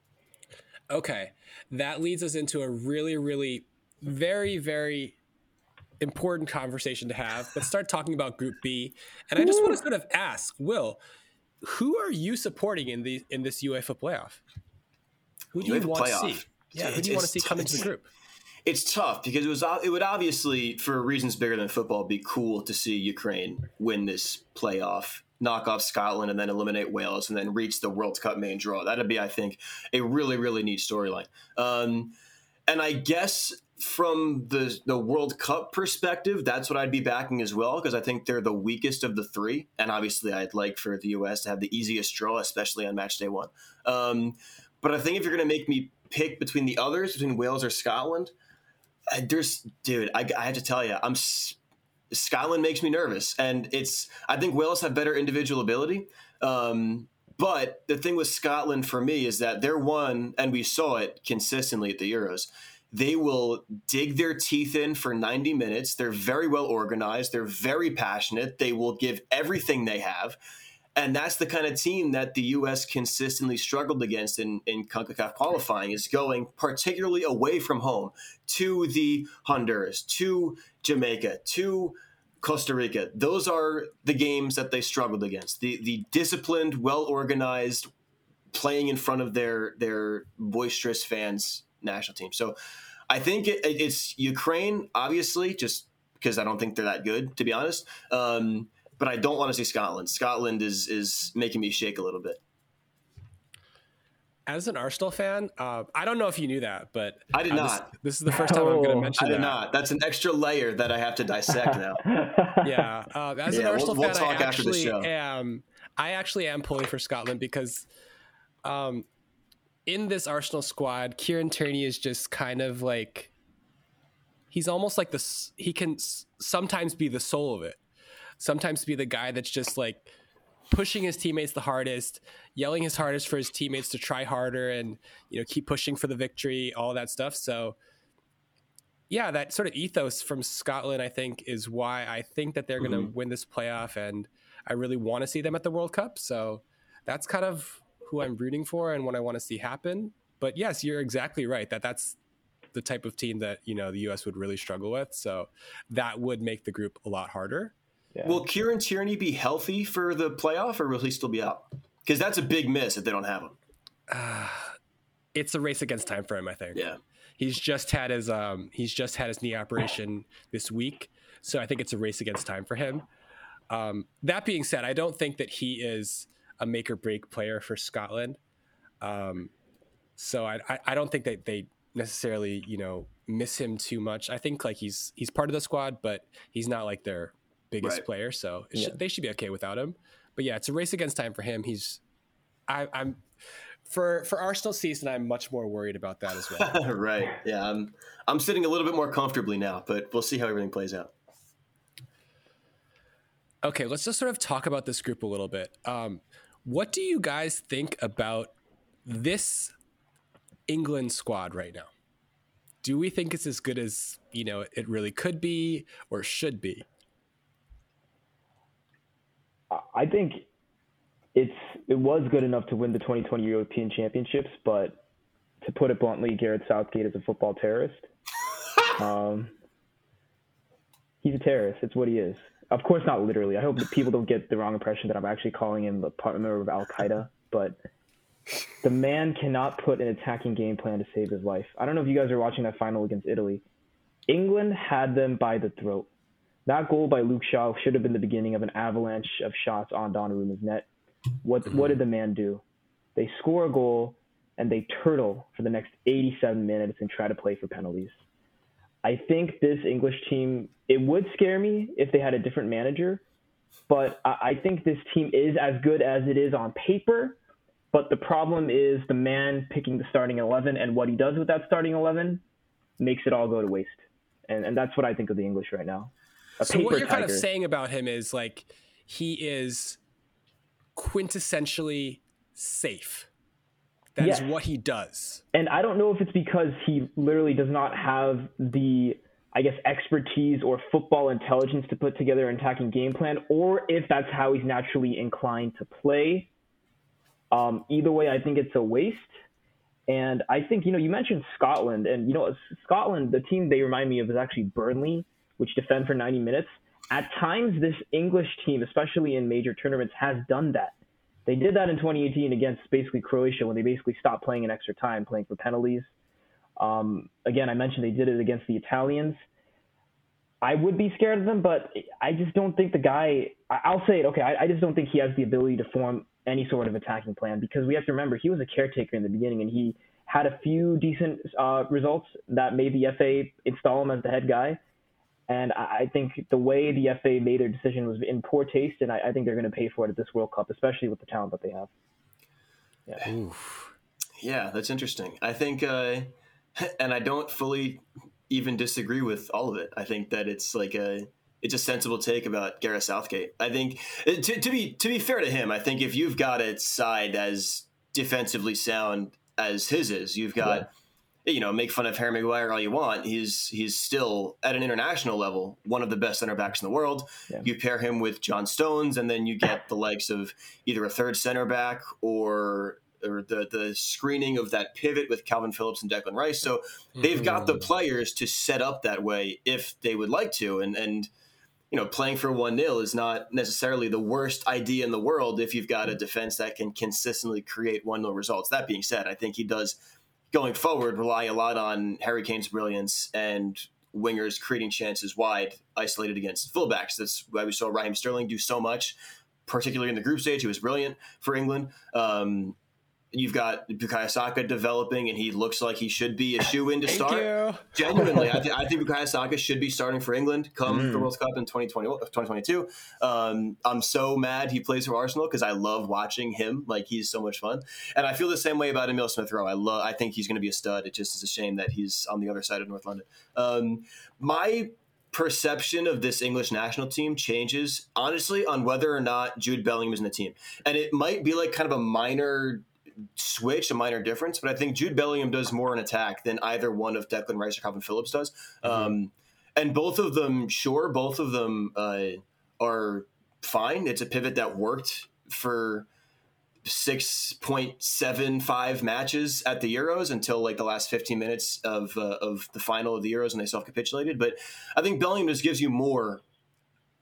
Okay. That leads us into a really, really very, very important conversation to have. Let's start talking about Group B. And I just want to sort of ask, Will, who are you supporting in the in this UEFA playoff? Who do you UEFA want playoff. to see? Yeah, who do you want to see come into the group? it's tough because it was it would obviously for reasons bigger than football be cool to see Ukraine win this playoff knock off Scotland and then eliminate Wales and then reach the World Cup main draw. That'd be, I think, a really, really neat storyline. Um, and I guess from the the World Cup perspective, that's what I'd be backing as well because I think they're the weakest of the three, and obviously I'd like for the U.S. to have the easiest draw, especially on match day one. Um, but I think if you're going to make me pick between the others, between Wales or Scotland, there's dude, I, I have to tell you, I'm Scotland makes me nervous, and it's I think Wales have better individual ability. Um, but the thing with Scotland for me is that they're one, and we saw it consistently at the Euros they will dig their teeth in for 90 minutes. They're very well organized. They're very passionate. They will give everything they have. And that's the kind of team that the U.S. consistently struggled against in, in CONCACAF qualifying is going particularly away from home to the Honduras, to Jamaica, to Costa Rica. Those are the games that they struggled against. The the disciplined, well organized, playing in front of their their boisterous fans national team. So I think it, it's Ukraine, obviously, just because I don't think they're that good, to be honest. Um, but I don't want to see Scotland. Scotland is is making me shake a little bit. As an Arsenal fan, uh, I don't know if you knew that, but I did uh, not. This, this, is the first time I'm going to mention. That. I did that. not. That's an extra layer that I have to dissect now. yeah, uh, as yeah, an Arsenal we'll, we'll fan, I actually am. I actually am pulling for Scotland because um, in this Arsenal squad, Kieran Tierney is just kind of like he's almost like this. He can sometimes be the soul of it. Sometimes be the guy that's just like pushing his teammates the hardest, yelling his hardest for his teammates to try harder and you know keep pushing for the victory, all that stuff. So yeah, that sort of ethos from Scotland, I think, is why I think that they're going to mm-hmm. win this playoff, and I really want to see them at the World Cup. So that's kind of who I'm rooting for and what I want to see happen. But yes, you're exactly right that that's the type of team that you know the U.S. would really struggle with. So that would make the group a lot harder. Yeah. Will Kieran Tierney be healthy for the playoff, or will he still be out? Because that's a big miss if they don't have him. Uh, it's a race against time for him, I think. Yeah, he's just had his um, he's just had his knee operation this week, so I think it's a race against time for him. Um, that being said, I don't think that he is a make or break player for Scotland. Um, so I, I, I don't think that they necessarily you know miss him too much. I think like he's he's part of the squad, but he's not like their biggest right. player. So yeah. should, they should be okay without him. But yeah, it's a race against time for him. He's I, I'm for for Arsenal season, I'm much more worried about that as well. right. Yeah. I'm I'm sitting a little bit more comfortably now, but we'll see how everything plays out. Okay, let's just sort of talk about this group a little bit. Um, what do you guys think about this England squad right now? Do we think it's as good as you know it really could be or should be? I think it's it was good enough to win the 2020 European Championships, but to put it bluntly, Gareth Southgate is a football terrorist. um, he's a terrorist. It's what he is. Of course, not literally. I hope that people don't get the wrong impression that I'm actually calling him a partner of Al Qaeda, but the man cannot put an attacking game plan to save his life. I don't know if you guys are watching that final against Italy. England had them by the throat. That goal by Luke Shaw should have been the beginning of an avalanche of shots on Donnarumma's net. What mm-hmm. what did the man do? They score a goal and they turtle for the next 87 minutes and try to play for penalties. I think this English team, it would scare me if they had a different manager, but I think this team is as good as it is on paper. But the problem is the man picking the starting 11 and what he does with that starting 11 makes it all go to waste. And, and that's what I think of the English right now. A so what you're tiger. kind of saying about him is like he is quintessentially safe. That yes. is what he does. And I don't know if it's because he literally does not have the, I guess, expertise or football intelligence to put together an attacking game plan, or if that's how he's naturally inclined to play. Um, either way, I think it's a waste. And I think, you know, you mentioned Scotland, and, you know, Scotland, the team they remind me of is actually Burnley, which defend for 90 minutes. At times, this English team, especially in major tournaments, has done that. They did that in 2018 against basically Croatia when they basically stopped playing in extra time, playing for penalties. Um, again, I mentioned they did it against the Italians. I would be scared of them, but I just don't think the guy. I'll say it. Okay, I, I just don't think he has the ability to form any sort of attacking plan because we have to remember he was a caretaker in the beginning and he had a few decent uh, results that made the FA install him as the head guy. And I think the way the FA made their decision was in poor taste, and I, I think they're going to pay for it at this World Cup, especially with the talent that they have. Yeah, Oof. yeah that's interesting. I think, uh, and I don't fully even disagree with all of it. I think that it's like a it's a sensible take about Gareth Southgate. I think uh, to, to be to be fair to him, I think if you've got a side as defensively sound as his is, you've got. Yeah you know, make fun of Harry Maguire all you want. He's he's still at an international level one of the best center backs in the world. Yeah. You pair him with John Stones, and then you get the likes of either a third center back or or the the screening of that pivot with Kalvin Phillips and Declan Rice. So they've got the mm-hmm. players to set up that way if they would like to, and and you know, playing for 1 0 is not necessarily the worst idea in the world if you've got a defense that can consistently create 1 0 results. That being said, I think he does going forward rely a lot on Harry Kane's brilliance and wingers creating chances wide, isolated against fullbacks. That's why we saw Raheem Sterling do so much, particularly in the group stage. He was brilliant for England. Um, You've got Bukayo Saka developing, and he looks like he should be a shoe in to Thank start. You. Genuinely, I, th- I think Bukayo Saka should be starting for England come mm. the World Cup in 2020, 2022. Um, I'm so mad he plays for Arsenal because I love watching him. Like he's so much fun, and I feel the same way about Emil Smith Rowe. I love. I think he's going to be a stud. It just is a shame that he's on the other side of North London. Um, my perception of this English national team changes honestly on whether or not Jude Bellingham is in the team. And it might be like kind of a minor switch, a minor difference, but I think Jude Bellingham does more in attack than either one of Declan Rice or Kalvin Phillips does. Mm-hmm. Um, and both of them, sure, both of them uh, are fine. It's a pivot that worked for 6.75 matches at the Euros until like the last 15 minutes of uh, of the final of the Euros and they self capitulated. But I think Bellingham just gives you more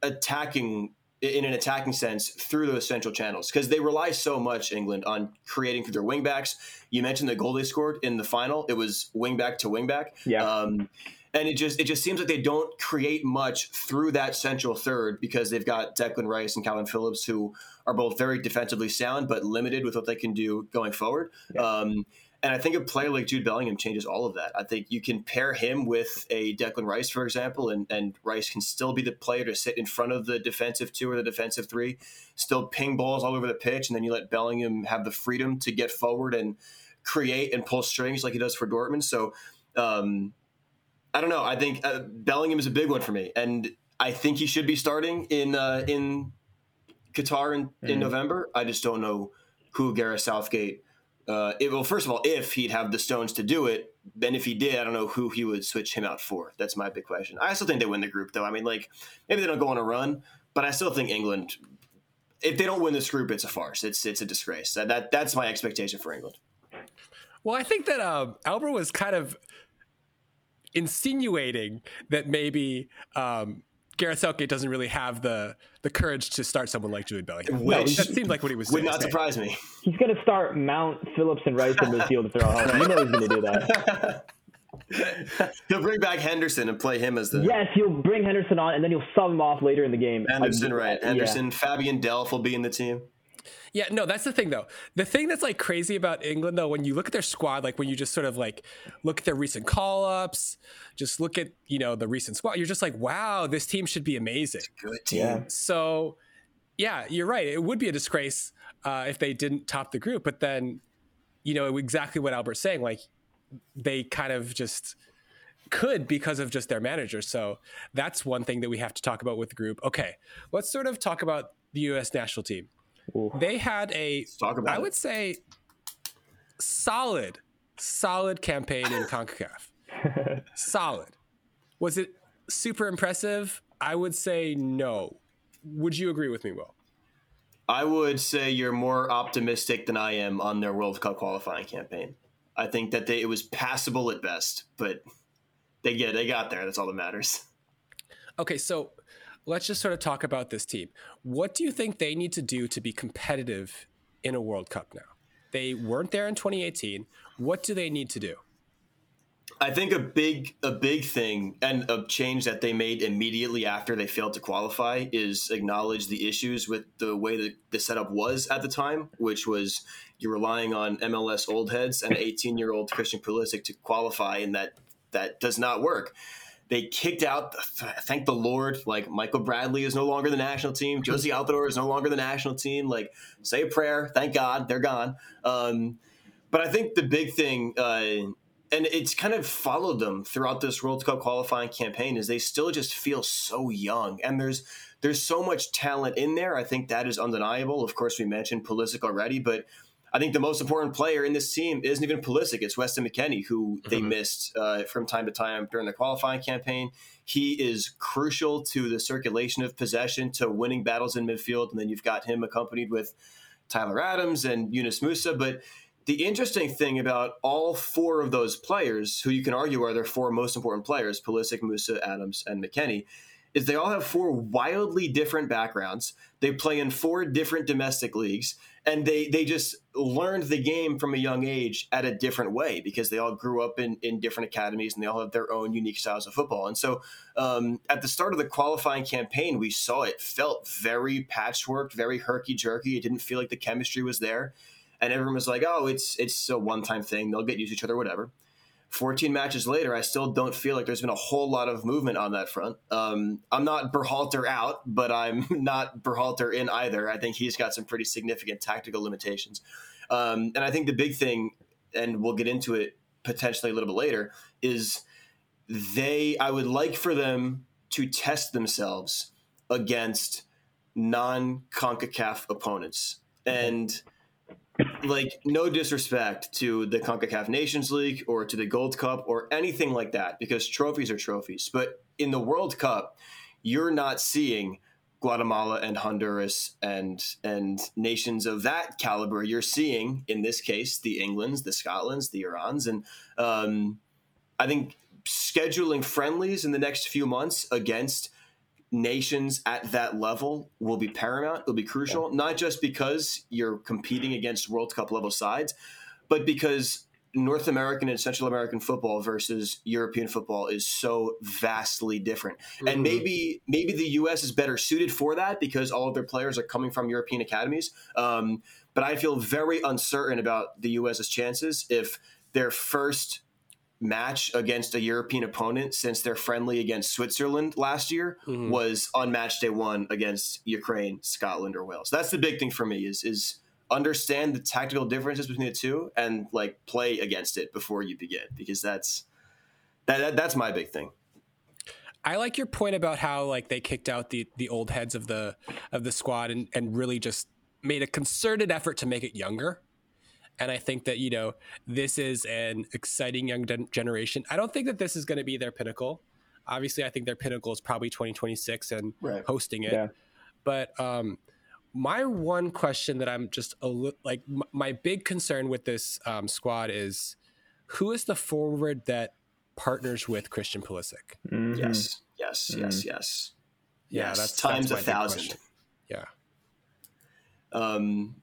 attacking in an attacking sense through those central channels because they rely so much England on creating through their wingbacks. You mentioned the goal they scored in the final; it was wingback to wingback. Yeah. Um, and it just it just seems like they don't create much through that central third because they've got Declan Rice and Kalvin Phillips who are both very defensively sound but limited with what they can do going forward. Yeah. Um, and I think a player like Jude Bellingham changes all of that. I think you can pair him with a Declan Rice, for example, and, and Rice can still be the player to sit in front of the defensive two or the defensive three, still ping balls all over the pitch, and then you let Bellingham have the freedom to get forward and create and pull strings like he does for Dortmund. So um, I don't know. I think uh, Bellingham is a big one for me, and I think he should be starting in uh, in Qatar in, mm-hmm. in November. I just don't know who Gareth Southgate uh, it, well, first of all, if he'd have the stones to do it, then if he did, I don't know who he would switch him out for. That's my big question. I still think they win the group, though. I mean, like maybe they don't go on a run, but I still think England. If they don't win this group, it's a farce. It's it's a disgrace. That, that that's my expectation for England. Well, I think that um, Albert was kind of insinuating that maybe um, Gareth Southgate doesn't really have the the courage to start someone like Jude Bellingham. Which that seemed like what he was. Would not surprise me. He's going to start Mount Phillips and Rice in midfield to throw home. You know he's going to do that. he'll bring back Henderson and play him as the. Yes, he'll bring Henderson on, and then he'll sub him off later in the game. Henderson, I, right? Henderson, yeah. Fabian Delph will be in the team. Yeah, no, that's the thing though. The thing that's like crazy about England though, when you look at their squad, like when you just sort of like look at their recent call ups, just look at, you know, the recent squad, you're just like, wow, this team should be amazing. good team. Yeah. So yeah, you're right. It would be a disgrace uh, if they didn't top the group, but then, you know, exactly what Albert's saying, like they kind of just could because of just their manager. So that's one thing that we have to talk about with the group. Okay, let's sort of talk about the U.S. national team. They had a, I would say, solid, solid campaign in CONCACAF. solid. Was it super impressive? I would say no. Would you agree with me, Will? I would say you're more optimistic than I am on their World Cup qualifying campaign. I think that they, it was passable at best, but they get they got there. That's all that matters. Okay, so let's just sort of talk about this team. What do you think they need to do to be competitive in a World Cup now? They weren't there in 2018. What do they need to do? I think a big a big thing and a change that they made immediately after they failed to qualify is acknowledge the issues with the way that the setup was at the time, which was you're relying on MLS old heads and 18 year old Christian Pulisic to qualify, and that that does not work. They kicked out, thank the Lord, like Michael Bradley is no longer the national team. Jozy Altidore is no longer the national team. Like, say a prayer, thank God, they're gone. Um, but I think the big thing, uh, and it's kind of followed them throughout this World Cup qualifying campaign is they still just feel so young and there's there's so much talent in there. I think that is undeniable. Of course, we mentioned Pulisic already, but I think the most important player in this team isn't even Pulisic. It's Weston McKennie, who they mm-hmm. missed uh, from time to time during the qualifying campaign. He is crucial to the circulation of possession, to winning battles in midfield. And then you've got him accompanied with Tyler Adams and Yunus Musah. But the interesting thing about all four of those players, who you can argue are their four most important players, Pulisic, Musah, Adams, and McKennie, is they all have four wildly different backgrounds. They play in four different domestic leagues, and they they just learned the game from a young age at a different way because they all grew up in, in different academies and they all have their own unique styles of football. And so um, at the start of the qualifying campaign, we saw it felt very patchworked, very herky jerky. It didn't feel like the chemistry was there and everyone was like, "Oh, it's it's a one time thing. They'll get used to each other, whatever." 14 matches later, I still don't feel like there's been a whole lot of movement on that front. Um, I'm not Berhalter out, but I'm not Berhalter in either. I think he's got some pretty significant tactical limitations. Um, and I think the big thing, and we'll get into it potentially a little bit later, is they, I would like for them to test themselves against non CONCACAF opponents. And like no disrespect to the CONCACAF Nations League or to the Gold Cup or anything like that because trophies are trophies. But in the World Cup, you're not seeing Guatemala and Honduras and and nations of that caliber. You're seeing in this case the Englands, the Scotlands, the Irans, and um, I think scheduling friendlies in the next few months against nations at that level will be paramount, It'll be crucial, yeah. not just because you're competing against World Cup level sides, but because North American and Central American football versus European football is so vastly different. Mm-hmm. And maybe maybe the US is better suited for that because all of their players are coming from European academies. Um, but I feel very uncertain about the US's chances if their first match against a European opponent since their friendly against Switzerland last year mm-hmm. was on match day one against Ukraine, Scotland, or Wales. That's the big thing for me is is understand the tactical differences between the two and like play against it before you begin because that's that, that that's my big thing. I like your point about how like they kicked out the the old heads of the of the squad and and really just made a concerted effort to make it younger and I think that, you know, this is an exciting young de- generation. I don't think that this is going to be their pinnacle. Obviously, I think their pinnacle is probably 2026 and right. hosting it. Yeah. But um, my one question that I'm just a li- like, m- my big concern with this um, squad is who is the forward that partners with Christian Pulisic? Mm-hmm. Yes, yes, mm-hmm. yes, yes. Yeah, yes. that's times that's a thousand. Yeah. Um,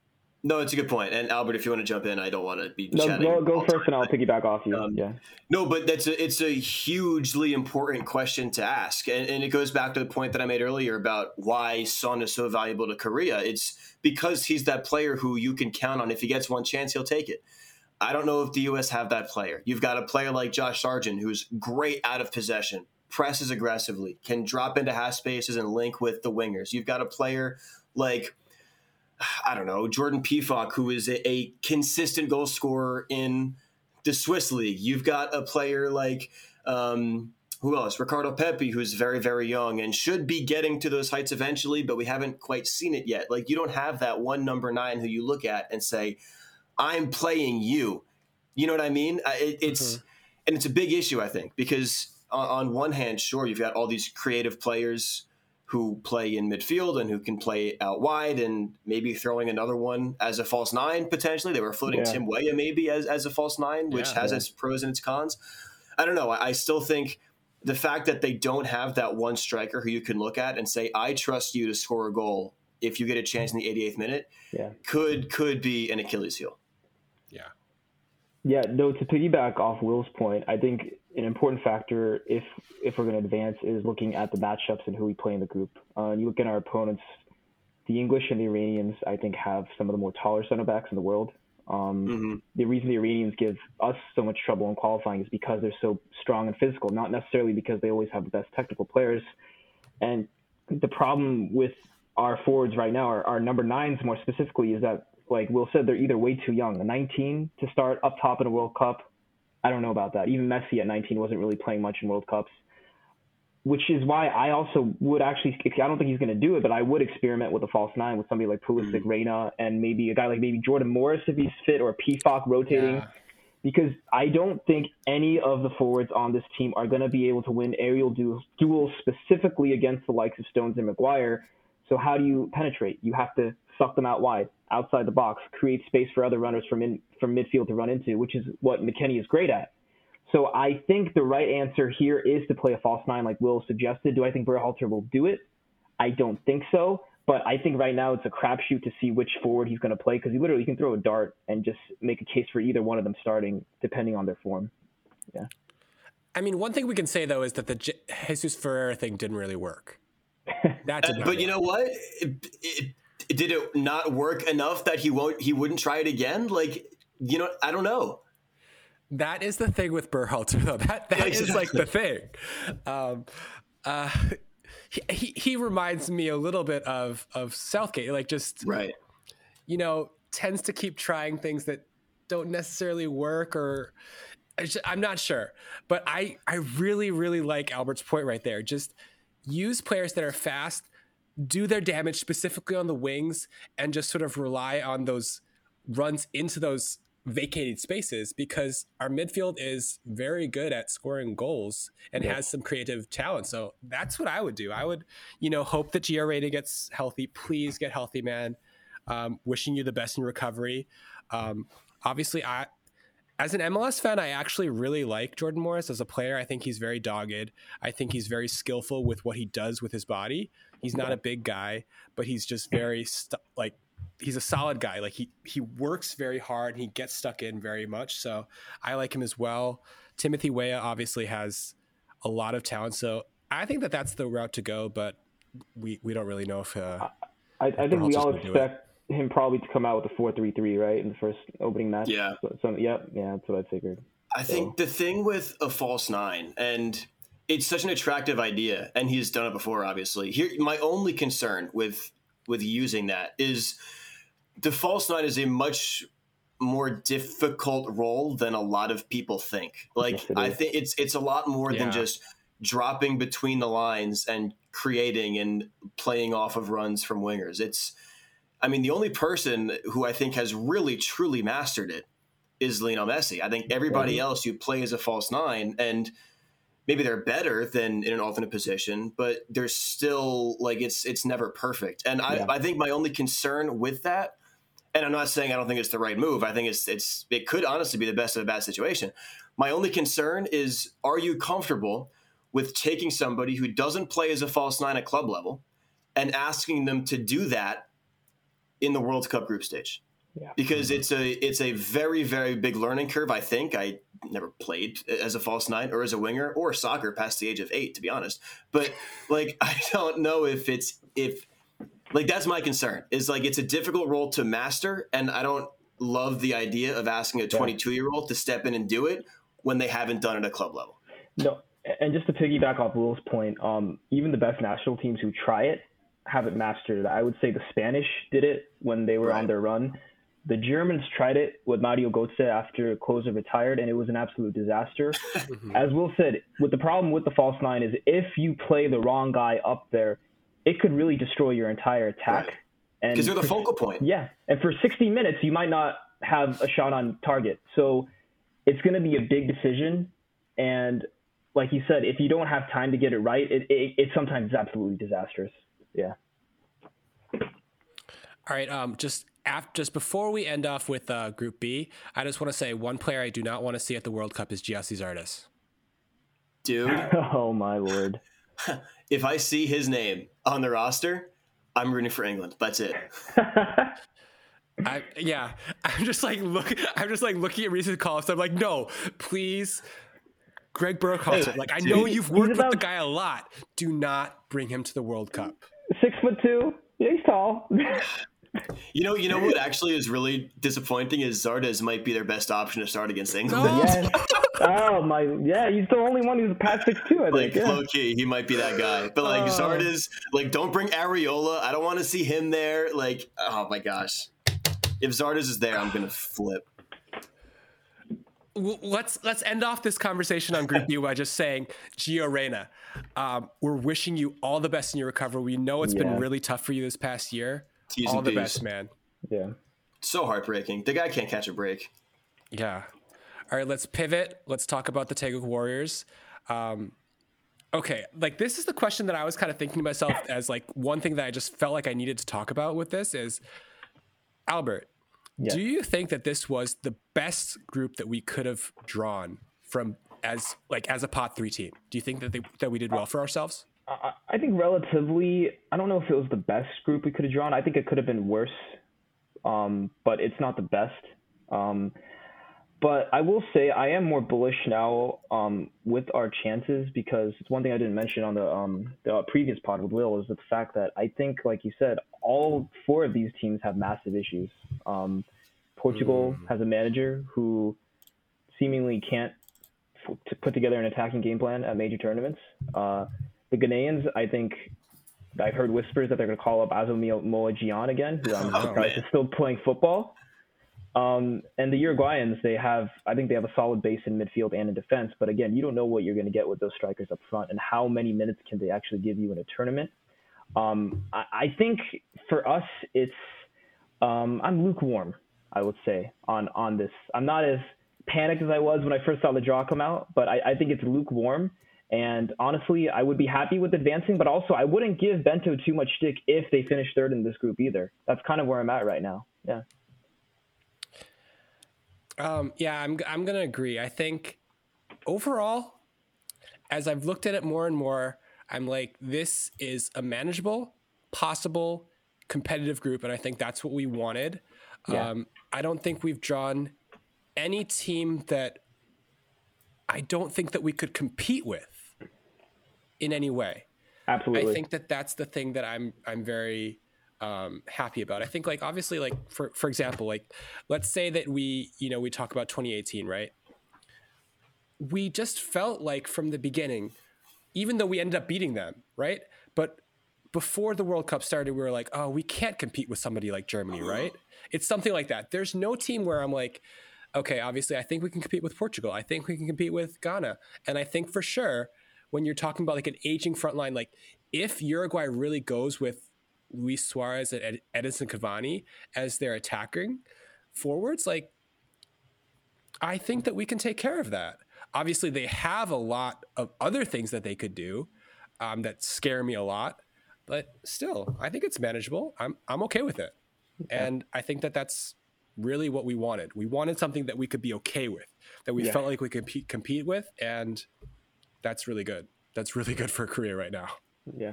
no, it's a good point. And Albert, if you want to jump in, I don't want to be no, go, go first, and I'll piggyback off you. Um, yeah. No, but that's a, it's a hugely important question to ask, and, and, it goes back to the point that I made earlier about why Son is so valuable to Korea. It's because he's that player who you can count on. If he gets one chance, he'll take it. I don't know if the U.S. have that player. You've got a player like Josh Sargent who's great out of possession, presses aggressively, can drop into half spaces and link with the wingers. You've got a player like I don't know, Jordan Pefok, who is a, a, consistent goal scorer in the Swiss league. You've got a player like um, who else? Ricardo Pepi, who's very, very young and should be getting to those heights eventually, but we haven't quite seen it yet. Like you don't have that one number nine who you look at and say, "I'm playing you." You know what I mean? It, it's mm-hmm. and it's a big issue, I think, because on, on one hand, sure, you've got all these creative players who play in midfield and who can play out wide and maybe throwing another one as a false nine potentially. They were floating yeah. Tim Weah maybe as, as a false nine, which yeah, has yeah. its pros and its cons. I don't know. I, I still think the fact that they don't have that one striker who you can look at and say, I trust you to score a goal if you get a chance in the 88th minute yeah. could could be an Achilles heel. Yeah. Yeah, no. To piggyback off Will's point, I think an important factor if if we're going to advance is looking at the matchups and who we play in the group. Uh, you look at our opponents, the English and the Iranians, I think, have some of the more taller center backs in the world. Um, mm-hmm. The reason the Iranians give us so much trouble in qualifying is because they're so strong and physical, not necessarily because they always have the best technical players. And the problem with our forwards right now, our, our number nines more specifically, is that, like Will said, they're either way too young. A 19 to start up top in a World Cup, I don't know about that. Even Messi at 19 wasn't really playing much in World Cups which is why I also would actually, I don't think he's going to do it, but I would experiment with a false nine with somebody like Pulisic, mm-hmm. Reyna, and maybe a guy like maybe Jordan Morris if he's fit or Pefok rotating. Yeah. Because I don't think any of the forwards on this team are going to be able to win aerial du- duels specifically against the likes of Stones and Maguire. So how do you penetrate? You have to suck them out wide, outside the box, create space for other runners from in, from midfield to run into, which is what McKennie is great at. So I think the right answer here is to play a false nine, like Will suggested. Do I think Berhalter will do it? I don't think so. But I think right now it's a crapshoot to see which forward he's going to play because he literally can throw a dart and just make a case for either one of them starting, depending on their form. Yeah. I mean, one thing we can say though is that the J- Jesus Ferreira thing didn't really work. That did uh, but you know what? It, it, it, did it not work enough that he won't? He wouldn't try it again? Like, you know, I don't know. That is the thing with Berhalter, though. That that is like the thing. Um, uh, he, he, he reminds me a little bit of of Southgate, like just right. You know, tends to keep trying things that don't necessarily work, or I'm not sure. But I I really really like Albert's point right there. Just use players that are fast, do their damage specifically on the wings, and just sort of rely on those runs into those vacated spaces because our midfield is very good at scoring goals and yeah. has some creative talent. So that's what I would do. I would, you know, hope that Gio Reyna gets healthy. Please get healthy, man. Um, wishing you the best in recovery. Um, obviously, I, as an MLS fan, I actually really like Jordan Morris as a player. I think he's very dogged. I think he's very skillful with what he does with his body. He's not a big guy, but he's just very st- like he's a solid guy. Like he he works very hard. And he gets stuck in very much. So I like him as well. Timothy Weah obviously has a lot of talent. So I think that that's the route to go. But we we don't really know if. Uh, I, I think we all expect him probably to come out with a four three three right in the first opening match. Yeah. So, so yeah, yeah, that's what I figured. I so. think the thing with a false nine and. It's such an attractive idea, and he's done it before. Obviously, here my only concern with with using that is the false nine is a much more difficult role than a lot of people think. Like yes, I think it's it's a lot more yeah. than just dropping between the lines and creating and playing off of runs from wingers. It's I mean the only person who I think has really truly mastered it is Lionel Messi. I think everybody mm-hmm. else you play as a false nine and maybe they're better than in an alternate position, but they're still like it's it's never perfect. And I, yeah. I think my only concern with that and I'm not saying I don't think it's the right move. I think it's it's it could honestly be the best of a bad situation. My only concern is are you comfortable with taking somebody who doesn't play as a false nine at club level and asking them to do that in the World Cup group stage? Yeah. Because mm-hmm. it's a it's a very very big learning curve. I think I never played as a false nine or as a winger or soccer past the age of eight, to be honest. But like I don't know if it's if like that's my concern. Is like it's a difficult role to master, and I don't love the idea of asking a 22 year old to step in and do it when they haven't done it at club level. No, and just to piggyback off Will's point, um, even the best national teams who try it haven't mastered. I would say the Spanish did it when they were right. on their run. The Germans tried it with Mario Götze after Klose retired, and it was an absolute disaster. Mm-hmm. As Will said, with the problem with the false nine is if you play the wrong guy up there, it could really destroy your entire attack. Right. And because they're the focal point. Yeah, and for 60 minutes, you might not have a shot on target. So it's going to be a big decision, and like you said, if you don't have time to get it right, it, it, it sometimes is absolutely disastrous. Yeah. All right. Um, just after, just before we end off with uh, Group B, I just want to say one player I do not want to see at the World Cup is Gyasi Zardes. Dude. oh my lord. if I see his name on the roster, I'm rooting for England. That's it. I, yeah, I'm just like look. I'm just like looking at recent calls. I'm like, no, please, Greg Burkhalter. Like I know you've worked with the guy a lot. Do not bring him to the World Cup. Six foot two. Yeah, he's tall. You know, you know what actually is really disappointing is Zardes might be their best option to start against England. No. yeah. Oh my, yeah, he's the only one who's past six two. I Like think. Yeah. low key, he might be that guy. But like Oh. Zardes, like don't bring Arriola. I don't want to see him there. Like, oh my gosh. If Zardes is there, I'm gonna flip. Well, let's let's end off this conversation on Group B by just saying, Gio Reyna, um, we're wishing you all the best in your recovery. We know it's Yeah. been really tough for you this past year. T's all and the P's. best, man. Yeah. So heartbreaking. The guy can't catch a break. Yeah. All right, let's pivot. Let's talk about the Taeguk Warriors. Um, okay, like this is the question that I was kind of thinking to myself as like one thing that I just felt like I needed to talk about with this is Albert. Yeah. Do you think that this was the best group that we could have drawn from as like as a pot three team? Do you think that they, that we did well for ourselves? I, I think relatively, I don't know if it was the best group we could have drawn. I think it could have been worse, um, but it's not the best. Um, but I will say I am more bullish now um, with our chances because it's one thing I didn't mention on the, um, the previous pod with Will is the fact that I think, like you said, all four of these teams have massive issues. Um, Portugal has a manager who seemingly can't f- to put together an attacking game plan at major tournaments. Uh, the Ghanaians, I think, I've heard whispers that they're going to call up Asamoah Gyan again, who I'm Oh, surprised is still playing football. Um, and the Uruguayans, they have, I think they have a solid base in midfield and in defense. But again, you don't know what you're going to get with those strikers up front and how many minutes can they actually give you in a tournament. Um, I, I think for us, it's um, I'm lukewarm. I would say on on this. I'm not as panicked as I was when I first saw the draw come out, but I, I think it's lukewarm. And honestly, I would be happy with advancing, but also I wouldn't give Bento too much stick if they finish third in this group either. That's kind of where I'm at right now. Yeah. Um, yeah, I'm I'm gonna agree. I think overall, as I've looked at it more and more, I'm like, this is a manageable, possible, competitive group, and I think that's what we wanted. Yeah. Um, I don't think we've drawn any team that I don't think that we could compete with in any way. Absolutely. I think that that's the thing that I'm I'm very um, happy about. I think like obviously like for for example like let's say that we you know we talk about 2018 right. We just felt like from the beginning, even though we ended up beating them right, but before the World Cup started, we were like, oh, we can't compete with somebody like Germany, right? It's something like that. There's no team where I'm like, okay, obviously, I think we can compete with Portugal. I think we can compete with Ghana. And I think for sure, when you're talking about like an aging front line, like if Uruguay really goes with Luis Suarez and Ed- Edinson Cavani as their attacking forwards, like I think that we can take care of that. Obviously, they have a lot of other things that they could do um, that scare me a lot, but still, I think it's manageable. I'm I'm okay with it, and I think that that's really what we wanted. We wanted something that we could be okay with, that we Yeah. felt like we could compete, compete with, and that's really good. That's really good for Korea right now. Yeah.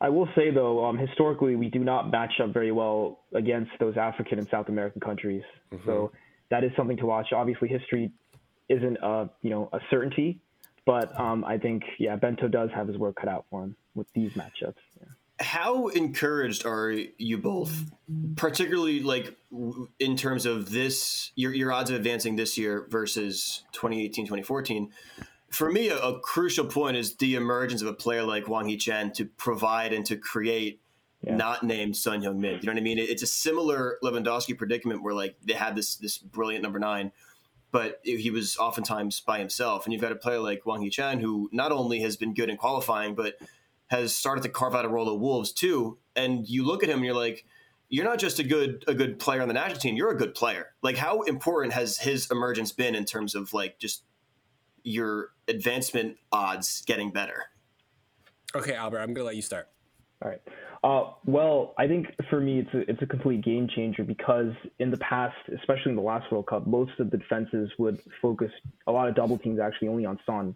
I will say though, um, historically, we do not match up very well against those African and South American countries. So that is something to watch. Obviously, history isn't a you know a certainty, but um, I think yeah, Bento does have his work cut out for him with these matchups. Yeah. How encouraged are you both, particularly like in terms of this, your, your odds of advancing this year versus 2018, 2014? For me, a, a crucial point is the emergence of a player like Hwang Hee-chan to provide and to create Yeah. not named Son Heung-min. You know what I mean? It- It's a similar Lewandowski predicament where like they had this this brilliant number nine, but he was oftentimes by himself. And you've got a player like Hwang Hee-chan who not only has been good in qualifying, but has started to carve out a role at Wolves too. And you look at him and you're like, you're not just a good a good player on the national team. You're a good player. Like how important has his emergence been in terms of like just your advancement odds getting better? Okay, Albert, I'm gonna let you start. All right. Uh, well, I think for me, it's a, it's a complete game changer because in the past, especially in the last World Cup, most of the defenses would focus a lot of double teams actually only on Son.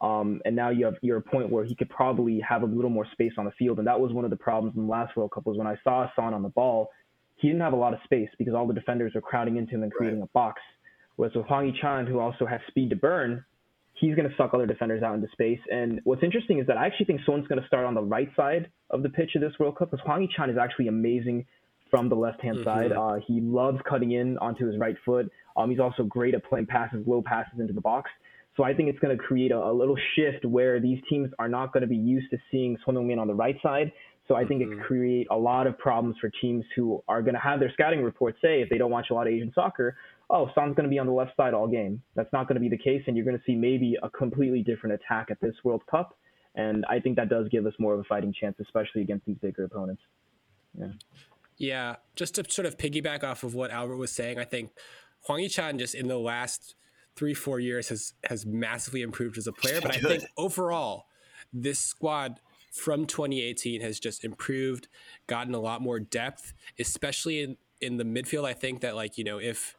Um, and now you have you're at a point where he could probably have a little more space on the field, and that was one of the problems in the last World Cup was when I saw Son on the ball, he didn't have a lot of space because all the defenders were crowding into him and creating right. a box. Whereas with Hwang Hee-chan, who also has speed to burn, he's going to suck other defenders out into space. And what's interesting is that I actually think Son's going to start on the right side of the pitch of this World Cup because Hwang Hee-chan is actually amazing from the left-hand mm-hmm. side. Uh, he loves cutting in onto his right foot. Um, he's also great at playing passes, low passes into the box. So I think it's going to create a, a little shift where these teams are not going to be used to seeing Son Heung-min on the right side. So I think mm-hmm. it could create a lot of problems for teams who are going to have their scouting reports say if they don't watch a lot of Asian soccer, oh, Son's going to be on the left side all game. That's not going to be the case, and you're going to see maybe a completely different attack at this World Cup. And I think that does give us more of a fighting chance, especially against these bigger opponents. Yeah. Yeah, just to sort of piggyback off of what Albert was saying, I think Hwang Hee-chan just in the last three four years has has massively improved as a player. But I think overall, this squad from 2018 has just improved, gotten a lot more depth, especially in in the midfield. I think that like you know if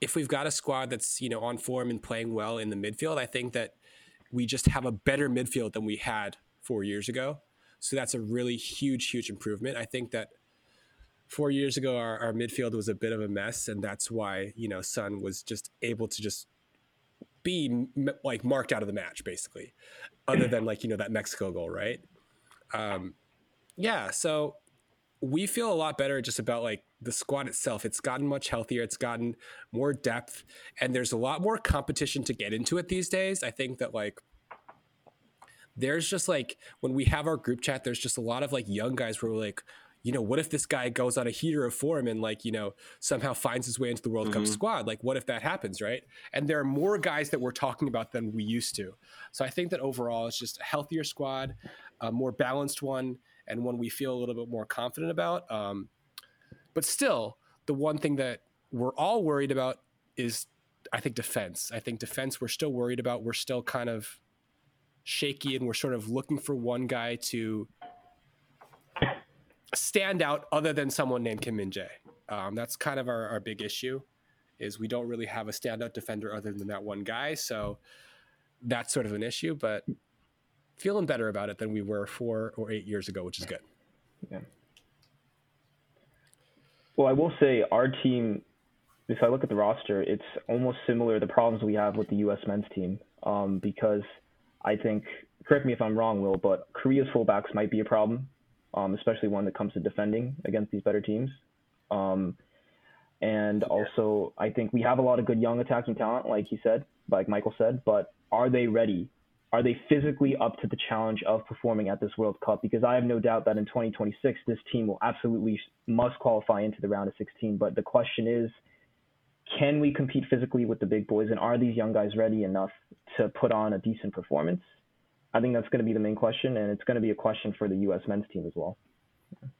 if we've got a squad that's you know on form and playing well in the midfield, I think that we just have a better midfield than we had four years ago. So that's a really huge, huge improvement. I think that four years ago our, our midfield was a bit of a mess, and that's why you know Son was just able to just be like marked out of the match basically, other than like you know that Mexico goal, right? Um, yeah, so we feel a lot better just about like the squad itself. It's gotten much healthier. It's gotten more depth, and there's a lot more competition to get into it these days. I think that like there's just like when we have our group chat, there's just a lot of like young guys where we're like, you know, what if this guy goes on a heater of form and like, you know, somehow finds his way into the World mm-hmm. Cup squad? Like, what if that happens, right? And there are more guys that we're talking about than we used to. So I think that overall it's just a healthier squad, a more balanced one, and one we feel a little bit more confident about. Um, but still, the one thing that we're all worried about is, I think, defense. I think defense we're still worried about. We're still kind of shaky, and we're sort of looking for one guy to stand out other than someone named Kim Min Jae. Um, that's kind of our, our big issue is we don't really have a standout defender other than that one guy. So that's sort of an issue, but feeling better about it than we were four or eight years ago, which is good. Yeah. Well, I will say our team, if I look at the roster, it's almost similar to the problems we have with the U.S. men's team um, because I think, correct me if I'm wrong, Will, but Korea's fullbacks might be a problem, um, especially when it comes to defending against these better teams. Um, and also, I think we have a lot of good young attacking talent, like he said, like Michael said, but are they ready are they physically up to the challenge of performing at this World Cup? Because I have no doubt that in 2026, this team will absolutely must qualify into the round of 16. But the question is, can we compete physically with the big boys? And are these young guys ready enough to put on a decent performance? I think that's going to be the main question, and it's going to be a question for the U.S. men's team as well.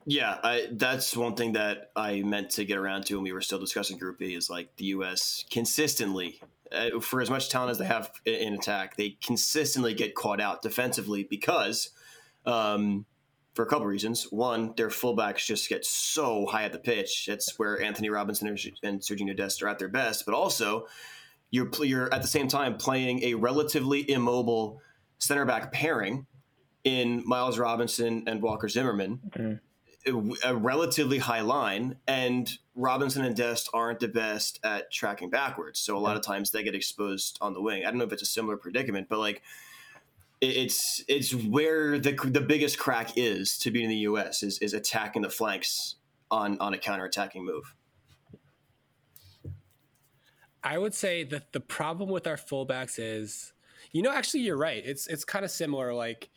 Yeah, I, that's one thing that I meant to get around to when we were still discussing Group B is like the U.S. consistently uh, for as much talent as they have in attack, they consistently get caught out defensively because, um, for a couple reasons. One, their fullbacks just get so high at the pitch. That's where Antonee Robinson and Sergio Dest are at their best. But also, you're you're at the same time playing a relatively immobile center back pairing in Miles Robinson and Walker Zimmerman. Mm-hmm a relatively high line, and Robinson and Dest aren't the best at tracking backwards. So a lot of times they get exposed on the wing. I don't know if it's a similar predicament, but like it's it's where the the biggest crack is to be in the U.S. is is attacking the flanks on on a counterattacking move. I would say that the problem with our fullbacks is, you know, actually you're right. It's it's kind of similar. Like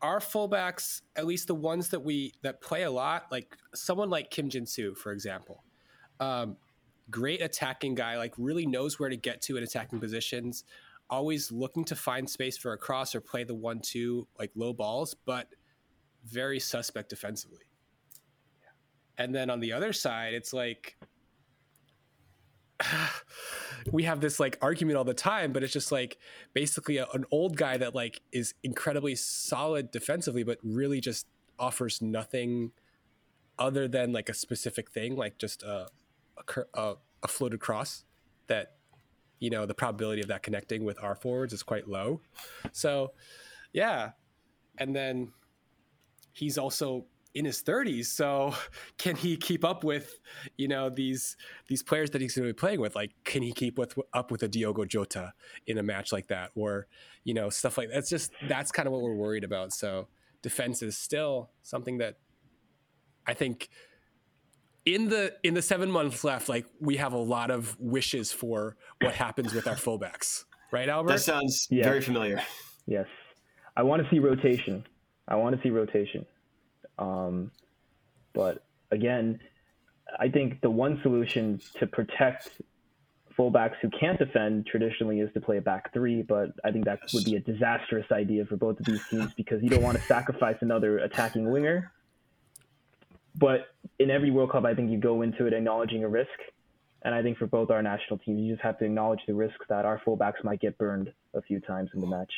our fullbacks, at least the ones that we that play a lot, like someone like Kim Jin Soo, for example, um, great attacking guy, like really knows where to get to in attacking positions, always looking to find space for a cross or play the one-two like low balls, but very suspect defensively. And then on the other side, it's like we have this like argument all the time, but it's just like basically a, an old guy that like is incredibly solid defensively, but really just offers nothing other than like a specific thing, like just a a, a floated cross that you know the probability of that connecting with our forwards is quite low. So, yeah, and then he's also in his 30s so can he keep up with you know these these players that he's going to be playing with? Like can he keep with up with a Diogo Jota in a match like that? Or you know stuff like that's just that's kind of what we're worried about. So defense is still something that I think in the in the 7 months left like we have a lot of wishes for what happens with our fullbacks. Right Albert? That sounds yeah. very familiar. Yes. I want to see rotation. I want to see rotation um, but again, I think the one solution to protect fullbacks who can't defend traditionally is to play a back three, but I think that would be a disastrous idea for both of these teams because you don't want to sacrifice another attacking winger. But in every World Cup, I think you go into it acknowledging a risk. And I think for both our national teams, you just have to acknowledge the risk that our fullbacks might get burned a few times in the match.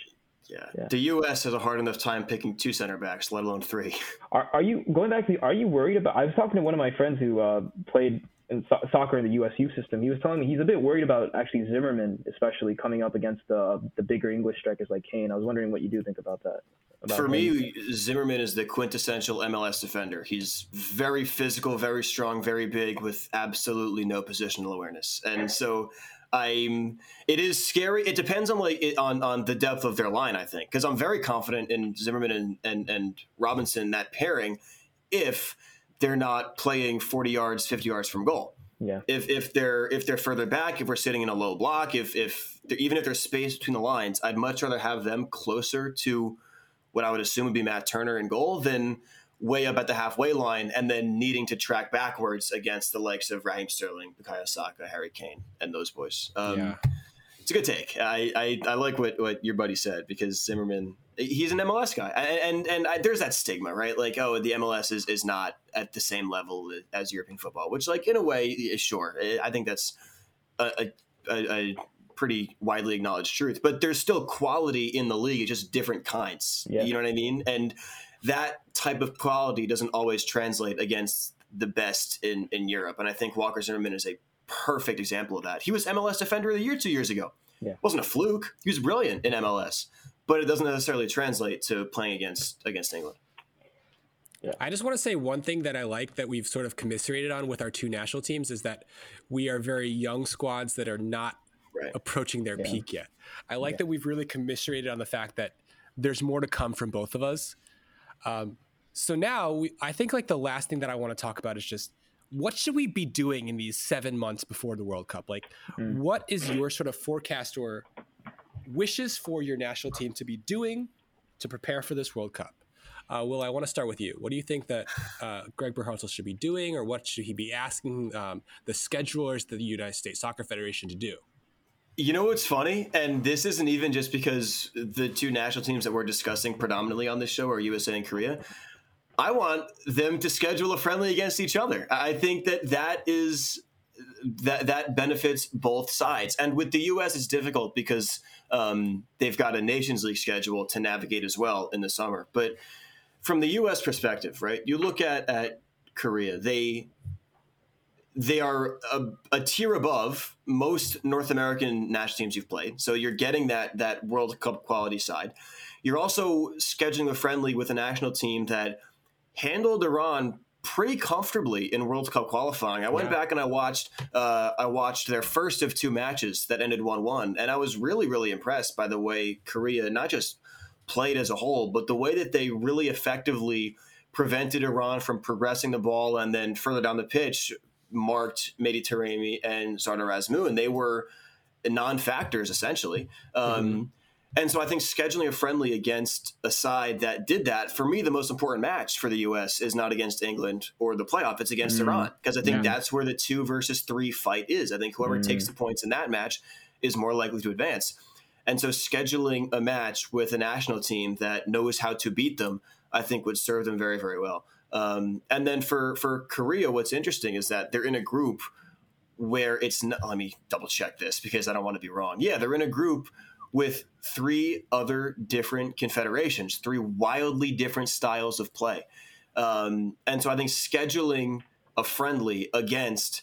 Yeah. yeah. The U.S. has a hard enough time picking two center backs, let alone three. Are, are you going back to? Are you worried about? I was talking to one of my friends who uh, played in so- soccer in the USU system. He was telling me he's a bit worried about actually Zimmerman, especially coming up against the the bigger English strikers like Kane. I was wondering what you do think about that. About For me, Zimmerman is the quintessential MLS defender. He's very physical, very strong, very big, with absolutely no positional awareness, and so I'm. It is scary. It depends on like it, on on the depth of their line. I think because I'm very confident in Zimmerman and, and and Robinson that pairing, if they're not playing 40 yards, 50 yards from goal. Yeah. If if they're if they're further back, if we're sitting in a low block, if if even if there's space between the lines, I'd much rather have them closer to what I would assume would be Matt Turner in goal than way up at the halfway line and then needing to track backwards against the likes of Raheem Sterling, Bukayo Saka, Harry Kane, and those boys. Um, yeah. It's a good take. I, I, I, like what, what your buddy said because Zimmerman, he's an MLS guy. And, and, and I, there's that stigma, right? Like, oh, the MLS is, is not at the same level as European football, which, like, in a way, is sure. I think that's a, a, a pretty widely acknowledged truth. But there's still quality in the league, it's just different kinds. Yeah. You know what I mean? And that type of quality doesn't always translate against the best in, in Europe. And I think Walker Zimmerman is a perfect example of that. He was MLS Defender of the Year two years ago. Yeah. It wasn't a fluke. He was brilliant in MLS, but it doesn't necessarily translate to playing against against England. Yeah. I just want to say one thing that I like that we've sort of commiserated on with our two national teams is that we are very young squads that are not right. approaching their yeah. peak yet. I like yeah. that we've really commiserated on the fact that there's more to come from both of us. Um, so now we, I think like the last thing that I want to talk about is just what should we be doing in these seven months before the World Cup? Like, mm. what is your sort of forecast or wishes for your national team to be doing to prepare for this World Cup? Uh, Will, I want to start with you. What do you think that uh, Greg Berhalter should be doing, or what should he be asking um, the schedulers, the United States Soccer Federation, to do? You know what's funny? And this isn't even just because the two national teams that we're discussing predominantly on this show are USA and Korea. I want them to schedule a friendly against each other. I think that that is that that benefits both sides. And with the U.S., it's difficult because um, they've got a Nations League schedule to navigate as well in the summer. But from the U.S. perspective, right? You look at at Korea. They they are a, a, tier above most North American national teams you've played. So you're getting that that World Cup quality side. You're also scheduling a friendly with a national team that handled Iran pretty comfortably in World Cup qualifying. I went yeah. back and I watched uh, I watched their first of two matches that ended one one, and I was really really impressed by the way Korea not just played as a whole, but the way that they really effectively prevented Iran from progressing the ball and then further down the pitch marked Mehdi Taremi and Sardar and They were non-factors essentially. Um, mm-hmm. And so I think scheduling a friendly against a side that did that, for me, the most important match for the U.S. is not against England or the playoff. It's against mm. Iran because I think yeah. that's where the two versus three fight is. I think whoever mm. takes the points in that match is more likely to advance. And so scheduling a match with a national team that knows how to beat them, I think would serve them very, very well. Um, and then for for Korea, what's interesting is that they're in a group where it's not, let me double check this because I don't want to be wrong. Yeah, they're in a group with three other different confederations, three wildly different styles of play. Um, and so I think scheduling a friendly against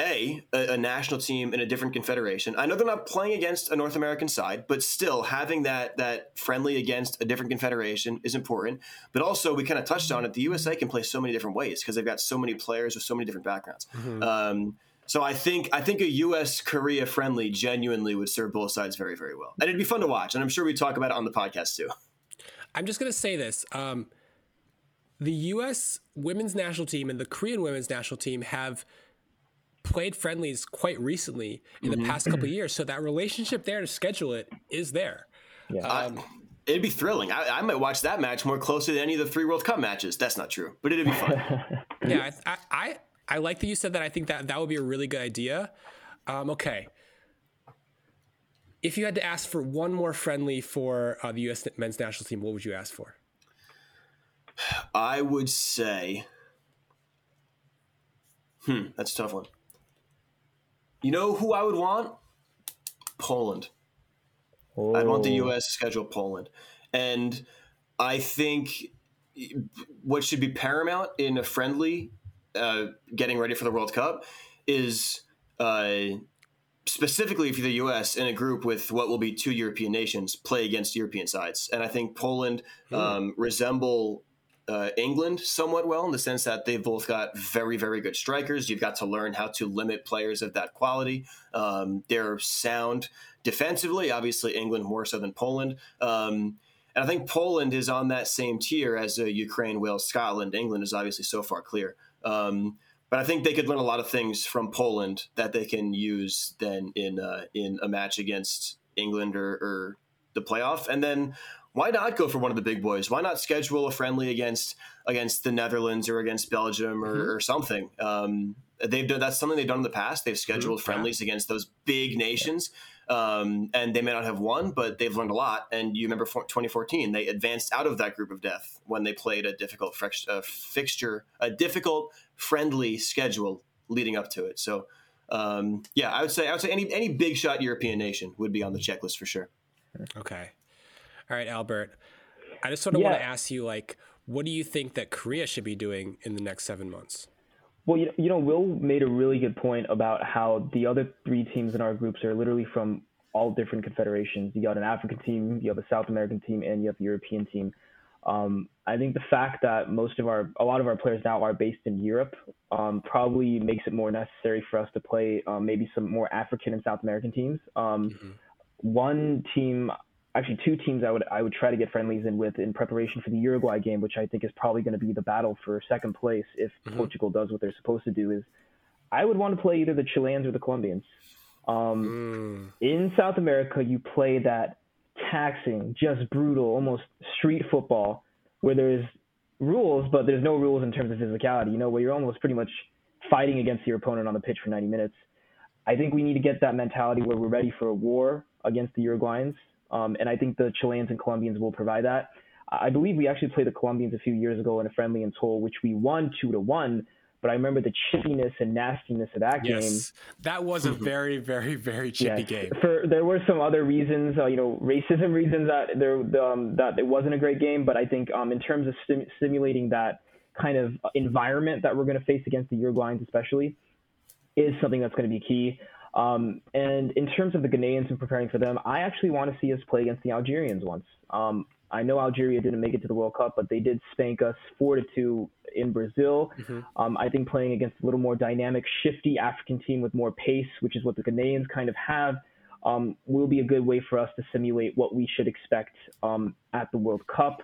a, a, national team in a different confederation. I know they're not playing against a North American side, but still having that that friendly against a different confederation is important. But also, we kind of touched on it. The USA can play so many different ways because they've got so many players with so many different backgrounds. Mm-hmm. Um, so I think I think a U.S. Korea friendly genuinely would serve both sides very very well, and it'd be fun to watch. And I'm sure we talk about it on the podcast too. I'm just gonna say this. Um, the U.S. women's national team and the Korean women's national team have played friendlies quite recently in mm-hmm. the past couple years, so that relationship there to schedule it is there. Yeah. Um, uh, it'd be thrilling. I, I, might watch that match more closely than any of the three World Cup matches. That's not true, but it'd be fun. yeah, I, I, I like that you said that. I think that that would be a really good idea. Um, okay. If you had to ask for one more friendly for uh, the U.S. men's national team, what would you ask for? I would say, hmm, that's a tough one. You know who I would want? Poland. Oh. I'd want the U.S. to schedule Poland, and I think what should be paramount in a friendly, uh, getting ready for the World Cup, is uh, specifically for the U.S. in a group with what will be two European nations play against European sides, and I think Poland hmm. um, resemble uh, England somewhat well in the sense that they've both got very, very good strikers. You've got to learn how to limit players of that quality. Um, they're sound defensively, obviously, England more so than Poland. Um, and I think Poland is on that same tier as uh, Ukraine, Wales, Scotland. England is obviously so far clear. Um, but I think they could learn a lot of things from Poland that they can use then in uh, in a match against England or, or the playoff. And then why not go for one of the big boys? Why not schedule a friendly against against the Netherlands or against Belgium or, mm-hmm. or something? Um, they've done that's something they've done in the past. They've scheduled mm-hmm. friendlies against those big nations, um, and they may not have won, but they've learned a lot. And you remember 2014, they advanced out of that group of death when they played a difficult uh, fixture, a difficult friendly schedule leading up to it. So. Um, yeah, I would say I would say any any big shot European nation would be on the checklist for sure. Okay. All right, Albert. I just sort of yeah. want to ask you, like, what do you think that Korea should be doing in the next seven months? Well, you know, Will made a really good point about how the other three teams in our groups are literally from all different confederations. You got an African team, you have a South American team, and you have the European team. Um, I think the fact that most of our, a lot of our players now are based in Europe, um, probably makes it more necessary for us to play um, maybe some more African and South American teams. Um, mm-hmm. One team actually two teams I would I would try to get friendlies in with in preparation for the Uruguay game, which I think is probably going to be the battle for second place if mm-hmm. Portugal does what they're supposed to do. Is I would want to play either the Chileans or the Colombians. Um, mm. In South America, you play that taxing, just brutal, almost street football, where there's rules, but there's no rules in terms of physicality. You know, where you're almost pretty much fighting against your opponent on the pitch for 90 minutes. I think we need to get that mentality where we're ready for a war against the Uruguayans um, and I think the Chileans and Colombians will provide that. I believe we actually played the Colombians a few years ago in a friendly in Seoul, which we won two to one. But I remember the chippiness and nastiness of that yes, game. That was a very, very, very chippy yes. game. For there were some other reasons, uh, you know, racism reasons that there um, that it wasn't a great game. But I think um, in terms of stim- stimulating that kind of environment that we're going to face against the Uruguayans, especially, is something that's going to be key. Um, and in terms of the Ghanaians and preparing for them, I actually want to see us play against the Algerians once. Um, I know Algeria didn't make it to the World Cup, but they did spank us four to two in Brazil. Mm-hmm. Um, I think playing against a little more dynamic, shifty African team with more pace, which is what the Ghanaians kind of have, um, will be a good way for us to simulate what we should expect um, at the World Cup.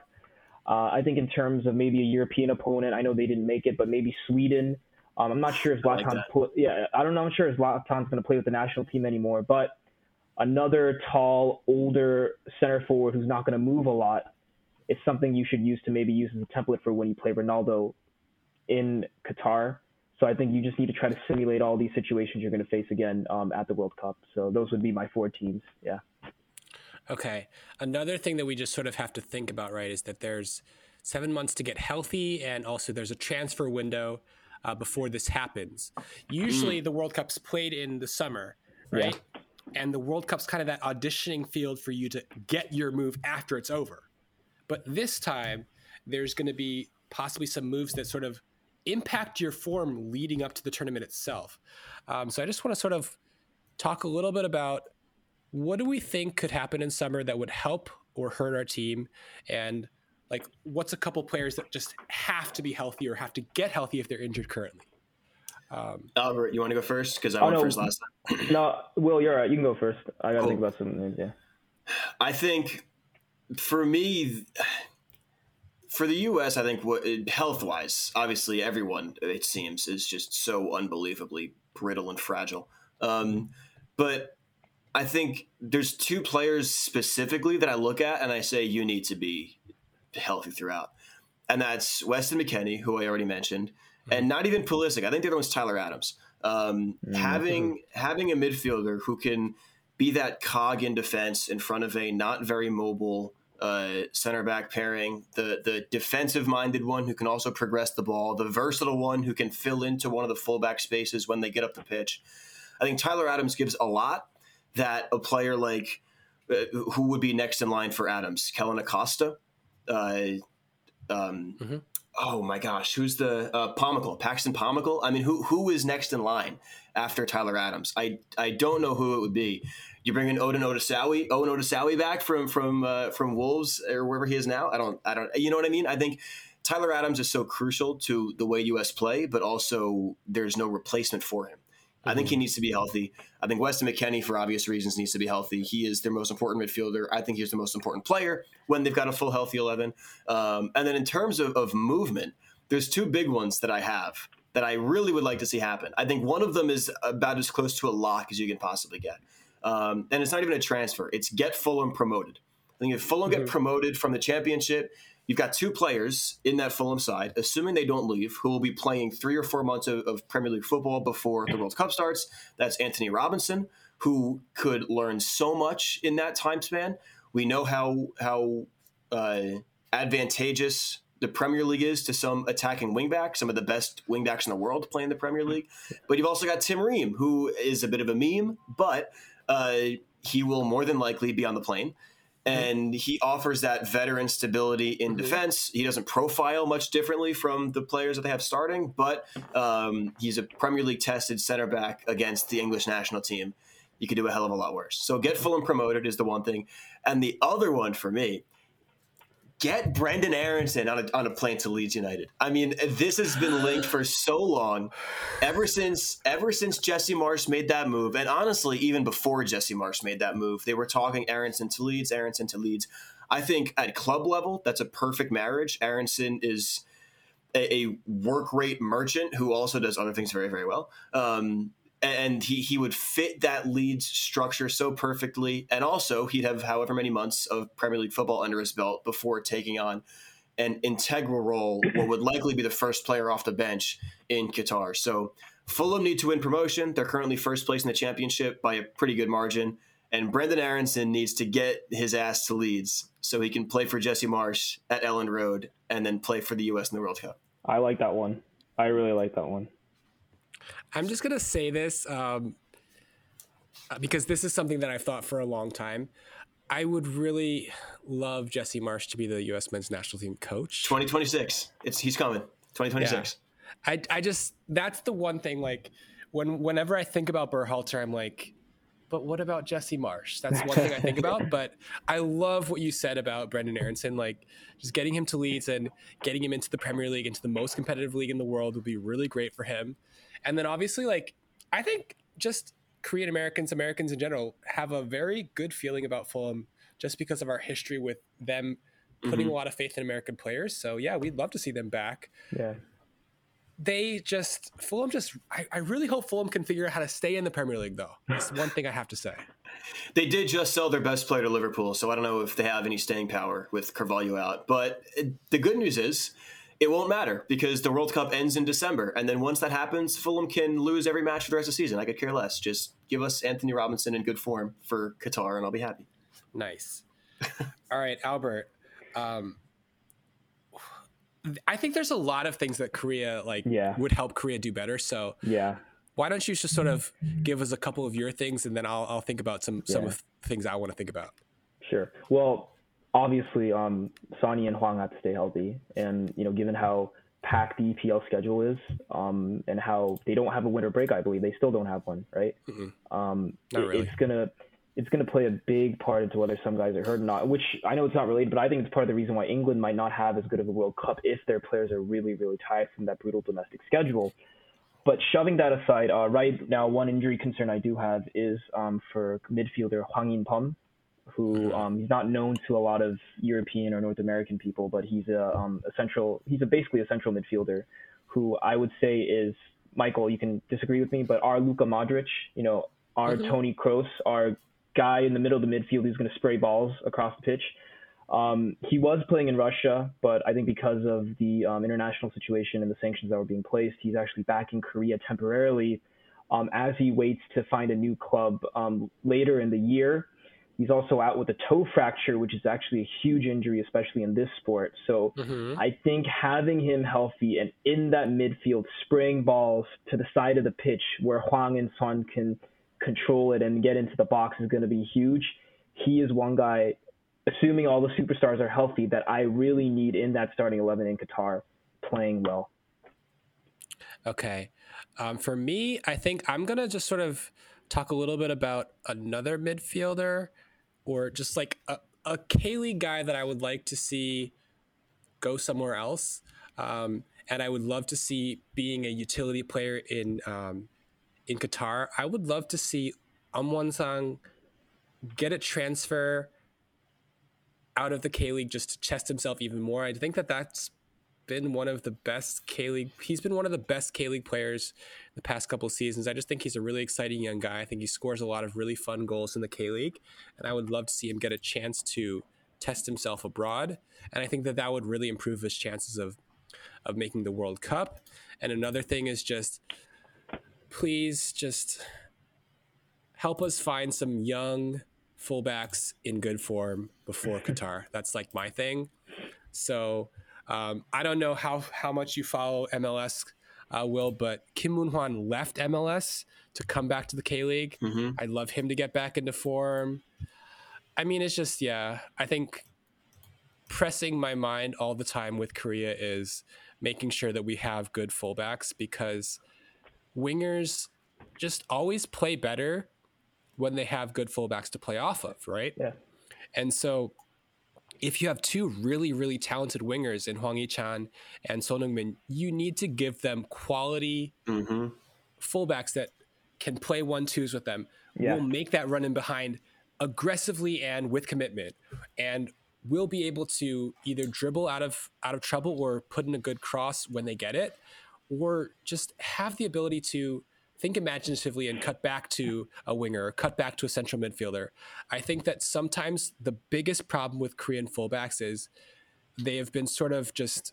Uh, I think in terms of maybe a European opponent, I know they didn't make it, but maybe Sweden um, I'm not sure if Zlatan's like pl- yeah, I don't know. I'm sure if Zlatan's going to play with the national team anymore. But another tall, older center forward who's not going to move a lot is something you should use to maybe use as a template for when you play Ronaldo in Qatar. So I think you just need to try to simulate all these situations you're going to face again um, at the World Cup. So those would be my four teams. Yeah. Okay. Another thing that we just sort of have to think about, right, is that there's seven months to get healthy, and also there's a transfer window uh, before this happens. Usually, mm. the World Cup's played in the summer, right? Yeah. And the World Cup's kind of that auditioning field for you to get your move after it's over. But this time, there's going to be possibly some moves that sort of impact your form leading up to the tournament itself. Um, so I just want to sort of talk a little bit about what do we think could happen in summer that would help or hurt our team, and like what's a couple players that just have to be healthy or have to get healthy if they're injured currently. Um, Albert, you want to go first because I oh, went no, first last time. no, Will, you're right. You can go first. I got to cool. think about some names. Yeah. I think for me, for the U.S., I think what health wise, obviously everyone it seems is just so unbelievably brittle and fragile. Um, but I think there's two players specifically that I look at and I say you need to be healthy throughout, and that's Weston McKennie, who I already mentioned, and not even Pulisic. I think the other one's Tyler Adams. Um, mm-hmm. Having having a midfielder who can be that cog in defense in front of a not very mobile uh, center back pairing, the the defensive minded one who can also progress the ball, the versatile one who can fill into one of the fullback spaces when they get up the pitch. I think Tyler Adams gives a lot that a player like uh, who would be next in line for Adams, Kellyn Acosta. Uh, um, mm-hmm oh my gosh, who's the uh, Pomykal, Paxton Pomykal? I mean, who who is next in line after Tyler Adams? I I don't know who it would be. You bring in Odin Otasowie, Owen Otasowie back from from uh, from Wolves or wherever he is now. I don't I don't you know what I mean? I think Tyler Adams is so crucial to the way US play, but also there's no replacement for him. I think he mm-hmm. needs to be healthy. I think Weston McKennie, for obvious reasons, needs to be healthy. He is their most important midfielder. I think he's the most important player when they've got a full healthy 11. Um, and then in terms of, of movement, there's two big ones that I have that I really would like to see happen. I think one of them is about as close to a lock as you can possibly get. Um, and it's not even a transfer, it's get Fulham promoted. I think if Fulham mm-hmm. get promoted from the championship, You've got two players in that Fulham side, assuming they don't leave, who will be playing three or four months of, of Premier League football before the World Cup starts. That's Antonee Robinson, who could learn so much in that time span. We know how how uh, advantageous the Premier League is to some attacking wingback, some of the best wingbacks in the world playing the Premier League. But you've also got Tim Ream, who is a bit of a meme, but uh, he will more than likely be on the plane. Mm-hmm. and he offers that veteran stability in mm-hmm. defense. He doesn't profile much differently from the players that they have starting, but um, he's a Premier League tested center back against the English national team. You could do a hell of a lot worse. So get Fulham promoted is the one thing, and the other one for me get Brendan Aaronson on a, on a plane to Leeds United. I mean, this has been linked for so long, ever since ever since Jesse Marsch made that move, and honestly, even before Jesse Marsch made that move, they were talking Aaronson to Leeds, Aaronson to Leeds. I think at club level, that's a perfect marriage. Aaronson is a, a work rate merchant who also does other things very, very well. Um, and he, he would fit that Leeds structure so perfectly. And also, he'd have however many months of Premier League football under his belt before taking on an integral role, what would likely be the first player off the bench in Qatar. So, Fulham need to win promotion. They're currently first place in the championship by a pretty good margin. And Brendan Aaronson needs to get his ass to Leeds so he can play for Jesse Marsch at Elland Road and then play for the U.S. in the World Cup. I like that one. I really like that one. I'm just gonna say this um, uh, because this is something that I've thought for a long time. I would really love Jesse Marsch to be the U.S. men's national team coach. 2026. It's he's coming. 2026. Yeah. I I just that's the one thing. Like when whenever I think about Berhalter, I'm like, but what about Jesse Marsch? That's one thing I think about. But I love what you said about Brendan Aaronson. Like just getting him to Leeds and getting him into the Premier League, into the most competitive league in the world would be really great for him. And then obviously, like, I think just Korean Americans, Americans in general, have a very good feeling about Fulham just because of our history with them putting mm-hmm. a lot of faith in American players. So yeah, we'd love to see them back. Yeah. They just Fulham just I, I really hope Fulham can figure out how to stay in the Premier League though. That's one thing I have to say. They did just sell their best player to Liverpool, so I don't know if they have any staying power with Carvalho out. But the good news is it won't matter because the World Cup ends in December. And then once that happens, Fulham can lose every match for the rest of the season. I could care less. Just give us Antonee Robinson in good form for Qatar, and I'll be happy. Nice. All right, Albert. Um, I think there's a lot of things that Korea like yeah. would help Korea do better. So yeah, why don't you just sort of give us a couple of your things, and then I'll I'll think about some yeah. some of things I want to think about. Sure. Well, obviously, um, Sonny and Hwang have to stay healthy, and you know, given how packed the EPL schedule is, um, and how they don't have a winter break. I believe they still don't have one, right? Um, Not it- really. It's gonna it's gonna play a big part into whether some guys are hurt or not. Which I know it's not related, but I think it's part of the reason why England might not have as good of a World Cup if their players are really really tired from that brutal domestic schedule. But shoving that aside, uh, right now one injury concern I do have is um, for midfielder Hwang In-beom, who um, he's not known to a lot of European or North American people, but he's a, um, a central. He's a, basically a central midfielder, who I would say is Michael. You can disagree with me, but our Luka Modric, you know, our Tony Kroos, our guy in the middle of the midfield who's going to spray balls across the pitch. Um, he was playing in Russia, but I think because of the um, international situation and the sanctions that were being placed, he's actually back in Korea temporarily um, as he waits to find a new club um, later in the year. He's also out with a toe fracture, which is actually a huge injury, especially in this sport. So Mhm. I think having him healthy and in that midfield, spraying balls to the side of the pitch where Hwang and Son can control it and get into the box is going to be huge. He is one guy, assuming all the superstars are healthy, that I really need in that starting 11 in Qatar playing well. Okay. Um, for me, I think I'm going to just sort of talk a little bit about another midfielder or just like a, a K League guy that I would like to see go somewhere else. Um, and I would love to see being a utility player in um, in Qatar. I would love to see Amwan Sang get a transfer out of the K League just to test himself even more. I think that that's been one of the best K League. He's been one of the best K League players the past couple of seasons. I just think he's a really exciting young guy. I think he scores a lot of really fun goals in the K League, and I would love to see him get a chance to test himself abroad. And I think that that would really improve his chances of of making the World Cup. And another thing is just please just help us find some young fullbacks in good form before Qatar. That's like my thing. So um, I don't know how how much you follow MLS, uh, Will, but Kim Moon Hwan left MLS to come back to the K League. Mhm. I'd love him to get back into form. I mean, it's just yeah. I think pressing my mind all the time with Korea is making sure that we have good fullbacks because wingers just always play better when they have good fullbacks to play off of, right? Yeah. And so if you have two really, really talented wingers in Hwang Hee-chan and Son Heung-min, you need to give them quality hmm fullbacks that can play one-twos with them. Yeah. Will make that run in behind aggressively and with commitment. And will be able to either dribble out of out of trouble or put in a good cross when they get it, or just have the ability to think imaginatively and cut back to a winger cut back to a central midfielder. I think that sometimes the biggest problem with Korean fullbacks is they have been sort of just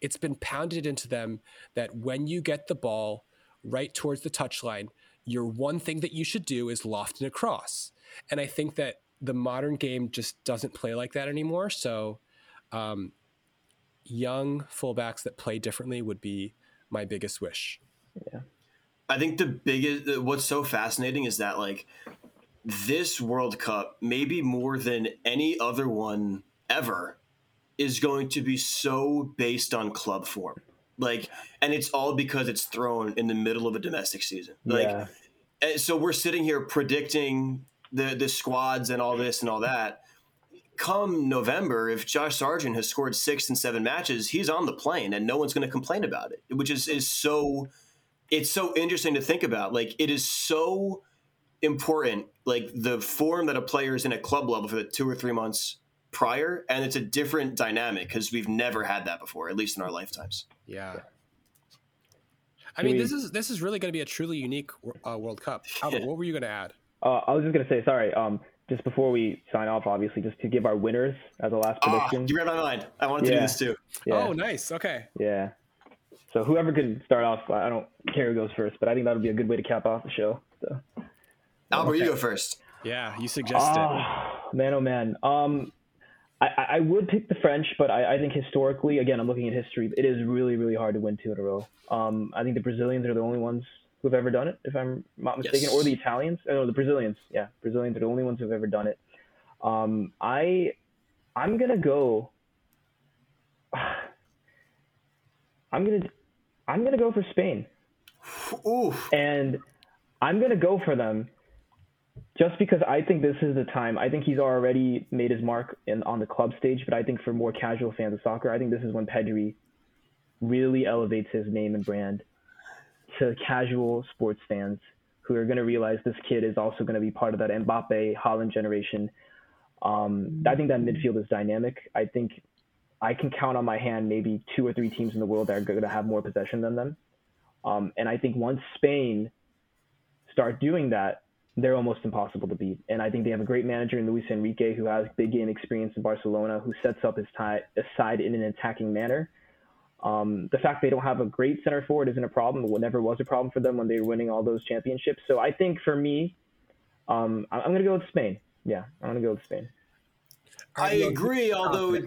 it's been pounded into them that when you get the ball right towards the touchline, your one thing that you should do is loft and across. And I think that the modern game just doesn't play like that anymore. So, um, young fullbacks that play differently would be my biggest wish. I think the biggest, what's so fascinating is that like this World Cup, maybe more than any other one ever, is going to be so based on club form. Like, and it's all because it's thrown in the middle of a domestic season. Like, yeah. and so we're sitting here predicting the the squads and all this and all that. Come November, if Josh Sargent has scored six and seven matches, he's on the plane, and no one's going to complain about it. Which is is so it's so interesting to think about. Like it is so important, like the form that a player is in at club level for the two or three months prior, and it's a different dynamic because we've never had that before, at least in our lifetimes. Yeah. I Can mean, we- this is this is really going to be a truly unique uh, World Cup. Albert, Yeah. what were you going to add? Uh, I was just gonna say, sorry. Um, just before we sign off, obviously, just to give our winners as a last Ah, prediction. you read my mind. I wanted to do this too. yeah, Oh, nice. Okay. yeah. So whoever can start off, I don't care who goes first, but I think that would be a good way to cap off the show. So. Albert, you go first. Yeah, you suggested. Ah, man, oh man. Um, I, I I would pick the French, but I, I think historically, again, I'm looking at history. It is really, really hard to win two in a row. Um, I think the Brazilians are the only ones who've ever done it, if I'm not mistaken, Yes. or the Italians. Oh, no, the Brazilians. Yeah, Brazilians are the only ones who've ever done it. Um, I, I'm gonna go. I'm gonna I'm gonna go for Spain. Ooh. And I'm gonna go for them just because I think this is the time. I think he's already made his mark in on the club stage, but I think for more casual fans of soccer, I think this is when Pedri really elevates his name and brand to casual sports fans who are going to realize this kid is also going to be part of that Mbappe Haaland generation. Um, I think that midfield is dynamic. I think I can count on my hand maybe two or three teams in the world that are going to have more possession than them. Um, and I think once Spain start doing that, they're almost impossible to beat. And I think they have a great manager in Luis Enrique who has big game experience in Barcelona, who sets up his tie, side in an attacking manner. Um, the fact they don't have a great center forward isn't a problem. It never was a problem for them when they were winning all those championships. So I think for me, um, I'm going to go with Spain. Yeah, I'm going to go with Spain. I agree, although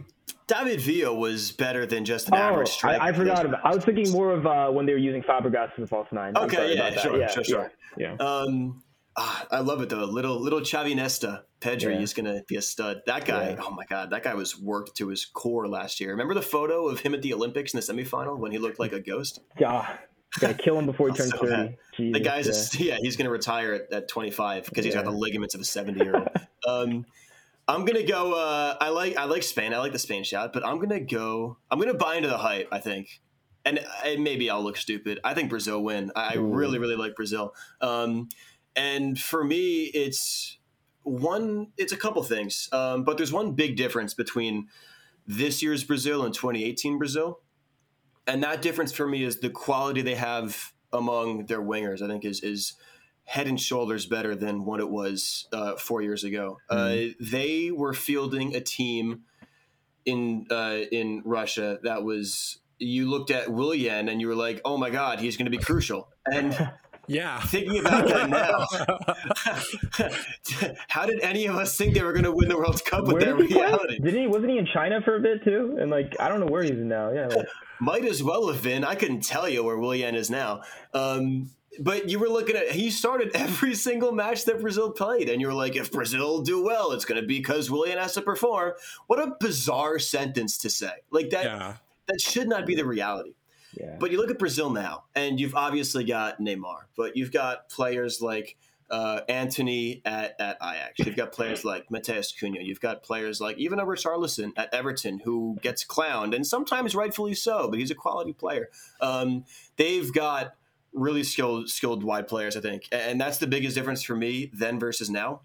David Villa was better than just an oh, average striker. I, I forgot about. I was thinking more of uh, when they were using Fabregas as a false nine. Okay, yeah sure, yeah, sure, sure, yeah, yeah. Um, ah, I love it though. Little little Xavi Iniesta, Pedri Yeah. is going to be a stud. That guy, Yeah. oh my god, that guy was worked to his core last year. Remember the photo of him at the Olympics in the semifinal when he looked like a ghost? Ah, gotta kill him before he turns So thirty. Jesus, The guy's, yeah. a, yeah, he's going to retire at, at 25 because he's got the ligaments of a 70 year old. um, I'm gonna go. Uh, I like I like Spain. I like the Spain shot, but I'm gonna go. I'm gonna buy into the hype. I think, and, and maybe I'll look stupid. I think Brazil win. I, I really really like Brazil. Um, and for me, it's one. It's a couple things, um, but there's one big difference between this year's Brazil and 2018 Brazil, and that difference for me is the quality they have among their wingers. I think is is head and shoulders better than what it was uh, four years ago. Uh, they were fielding a team in uh, in Russia that was. You looked at Willian and you were like, "Oh my God, he's going to be crucial." And Yeah. thinking about that now, how did any of us think they were going to win the World Cup with Where that did he reality? Didn't he? Wasn't he in China for a bit too? And like, I don't know where he's now. Yeah. Like, Might as well have been. I couldn't tell you where Willian is now. Um, but you were looking at he started every single match that Brazil played, and you were like, if Brazil do well, it's going to be because Willian has to perform. What a bizarre sentence to say! Like that. Yeah. That should not be the reality. yeah. But you look at Brazil now, and you've obviously got Neymar, but you've got players like uh, Antony at, at Ajax. You've got players like Matheus Cunha. You've got players like even a Richarlison at Everton who gets clowned, and sometimes rightfully so, but he's a quality player. Um, they've got really skilled, skilled wide players, I think, and that's the biggest difference for me then versus now.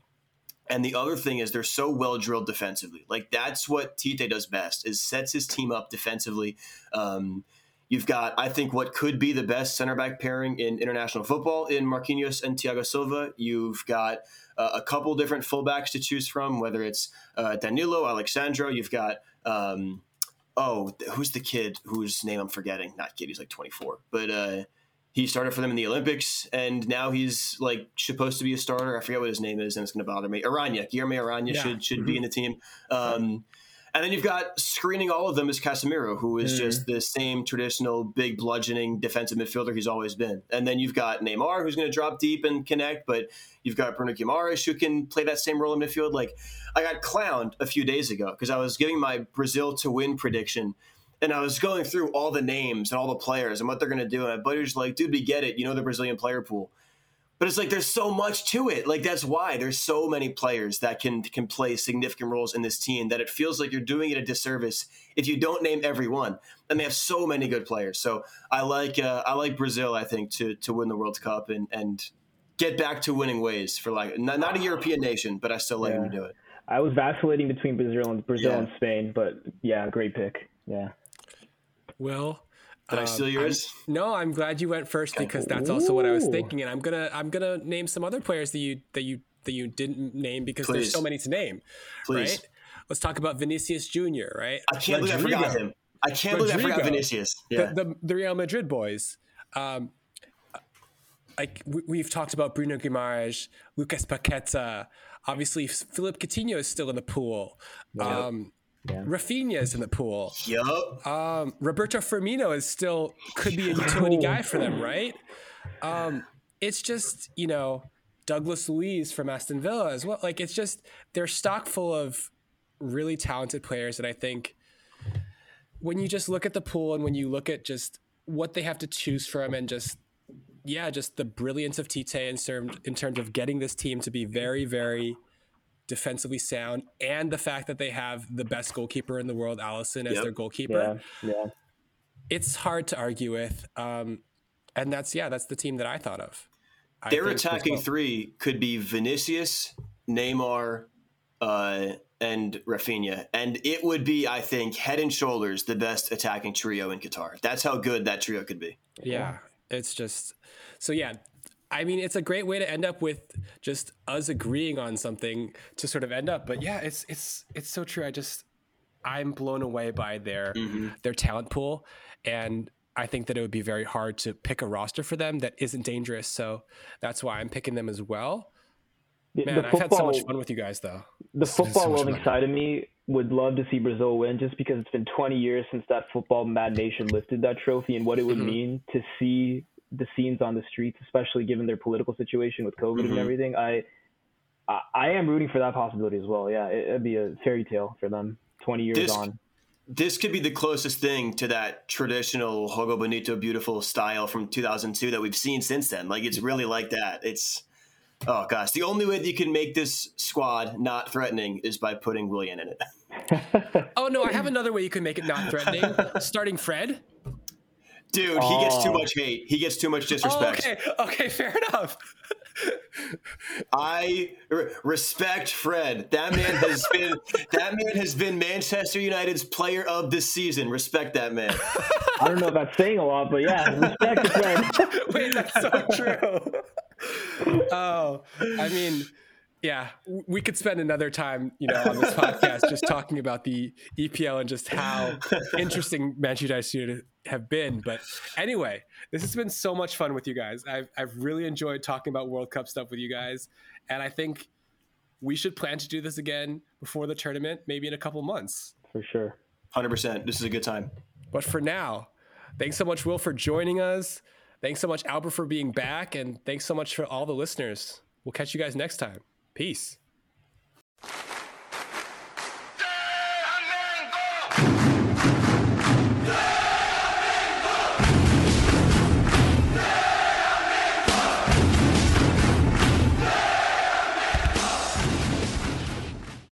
And the other thing is they're so well drilled defensively. Like that's what Tite does best is sets his team up defensively. Um, you've got, I think, what could be the best center back pairing in international football in Marquinhos and Thiago Silva. You've got uh, a couple different fullbacks to choose from, whether it's uh, Danilo, Alex Sandro. You've got um, oh, who's the kid whose name I'm forgetting? Not kid, he's like 24, but uh, he started for them in the Olympics, and now he's like supposed to be a starter. I forget what his name is, and it's going to bother me. Arana, Guilherme Arana Yeah. should should be in the team. Um, and then you've got screening all of them is Casemiro, who is Mhm. just the same traditional big bludgeoning defensive midfielder he's always been. And then you've got Neymar, who's going to drop deep and connect, but you've got Bruno Guimaraes, who can play that same role in midfield. Like I got clowned a few days ago because I was giving my Brazil to win prediction. And I was going through all the names and all the players and what they're going to do. And my buddy was like, dude, we get it. You know the Brazilian player pool. But it's like there's so much to it. Like that's why there's so many players that can can play significant roles in this team that it feels like you're doing it a disservice if you don't name everyone. And they have so many good players. So I like uh, I like Brazil. I think to to win the World Cup and and get back to winning ways for like not, not a European nation, but I still like them to do it. I was vacillating between Brazil and Brazil Yeah. and Spain, but yeah, great pick. Yeah. Will. Did I um, steal yours? I'm- no, I'm glad you went first because that's also what I was thinking, and I'm gonna I'm gonna name some other players that you that you that you didn't name because there's so many to name. Please. Right? Let's talk about Vinicius Jr. Right? I can't believe I forgot him. I can't believe I forgot Vinicius. Yeah. the, the, the Real Madrid boys. Um, like we, we've talked about Bruno Guimaraes, Lucas Paqueta. Obviously, Philippe Coutinho is still in the pool. Um, Yeah. Rafinha is in the pool. yup. Um, Roberto Firmino is still could be a utility guy for them, right? Um, it's just you know Douglas Luiz from Aston Villa as well. Like it's just they're stock full of really talented players, and I think when you just look at the pool and when you look at just what they have to choose from and just yeah, just the brilliance of Tite in terms in terms of getting this team to be very, very defensively sound, and the fact that they have the best goalkeeper in the world, Alisson, as Yep. their goalkeeper. Yeah, yeah. It's hard to argue with, um, and that's yeah, that's the team that I thought of. I Their attacking well. three could be Vinicius, Neymar, uh, and Rafinha, and it would be, I think, head and shoulders the best attacking trio in Qatar. That's how good that trio could be. Yeah, it's just so yeah. I mean, it's a great way to end up with just us agreeing on something to sort of end up. But yeah, it's it's it's so true. I just I'm blown away by their their talent pool, and I think that it would be very hard to pick a roster for them that isn't dangerous. So that's why I'm picking them as well. Man, the I've had so much fun with you guys, though. the It's been so football loving fun. side of me would love to see Brazil win just because it's been 20 years since that football mad nation lifted that trophy and what it would Mhm. mean to see the scenes on the streets, especially given their political situation with COVID Mhm. and everything. I, I I am rooting for that possibility as well. Yeah, it, it'd be a fairy tale for them 20 years This- on. This could be the closest thing to that traditional Jogo Bonito, beautiful style from 2002 that we've seen since then. Like it's really like that. It's oh gosh, the only way that you can make this squad not threatening is by putting Willian in it. Oh no, I have another way you can make it not threatening. Starting Fred. Dude, he gets too Oh. much hate. He gets too much Oh, disrespect. okay, okay, fair enough. I re- respect Fred. That man has been that man has been Manchester United's player of the season. Respect that man. I don't know if that's saying a lot, but yeah, respect the friend. Wait, that's so true. oh, I mean, yeah, we could spend another time, you know, on this podcast just talking about the EPL and just how interesting Manchester United have been. But anyway, this has been so much fun with you guys. I've I've really enjoyed talking about World Cup stuff with you guys, and I think we should plan to do this again before the tournament, maybe in a couple months. For sure. Hundred percent. This is a good time. But for now, thanks so much, Will, for joining us. Thanks so much, Albert, for being back. And thanks so much for all the listeners. We'll catch you guys next time. Peace.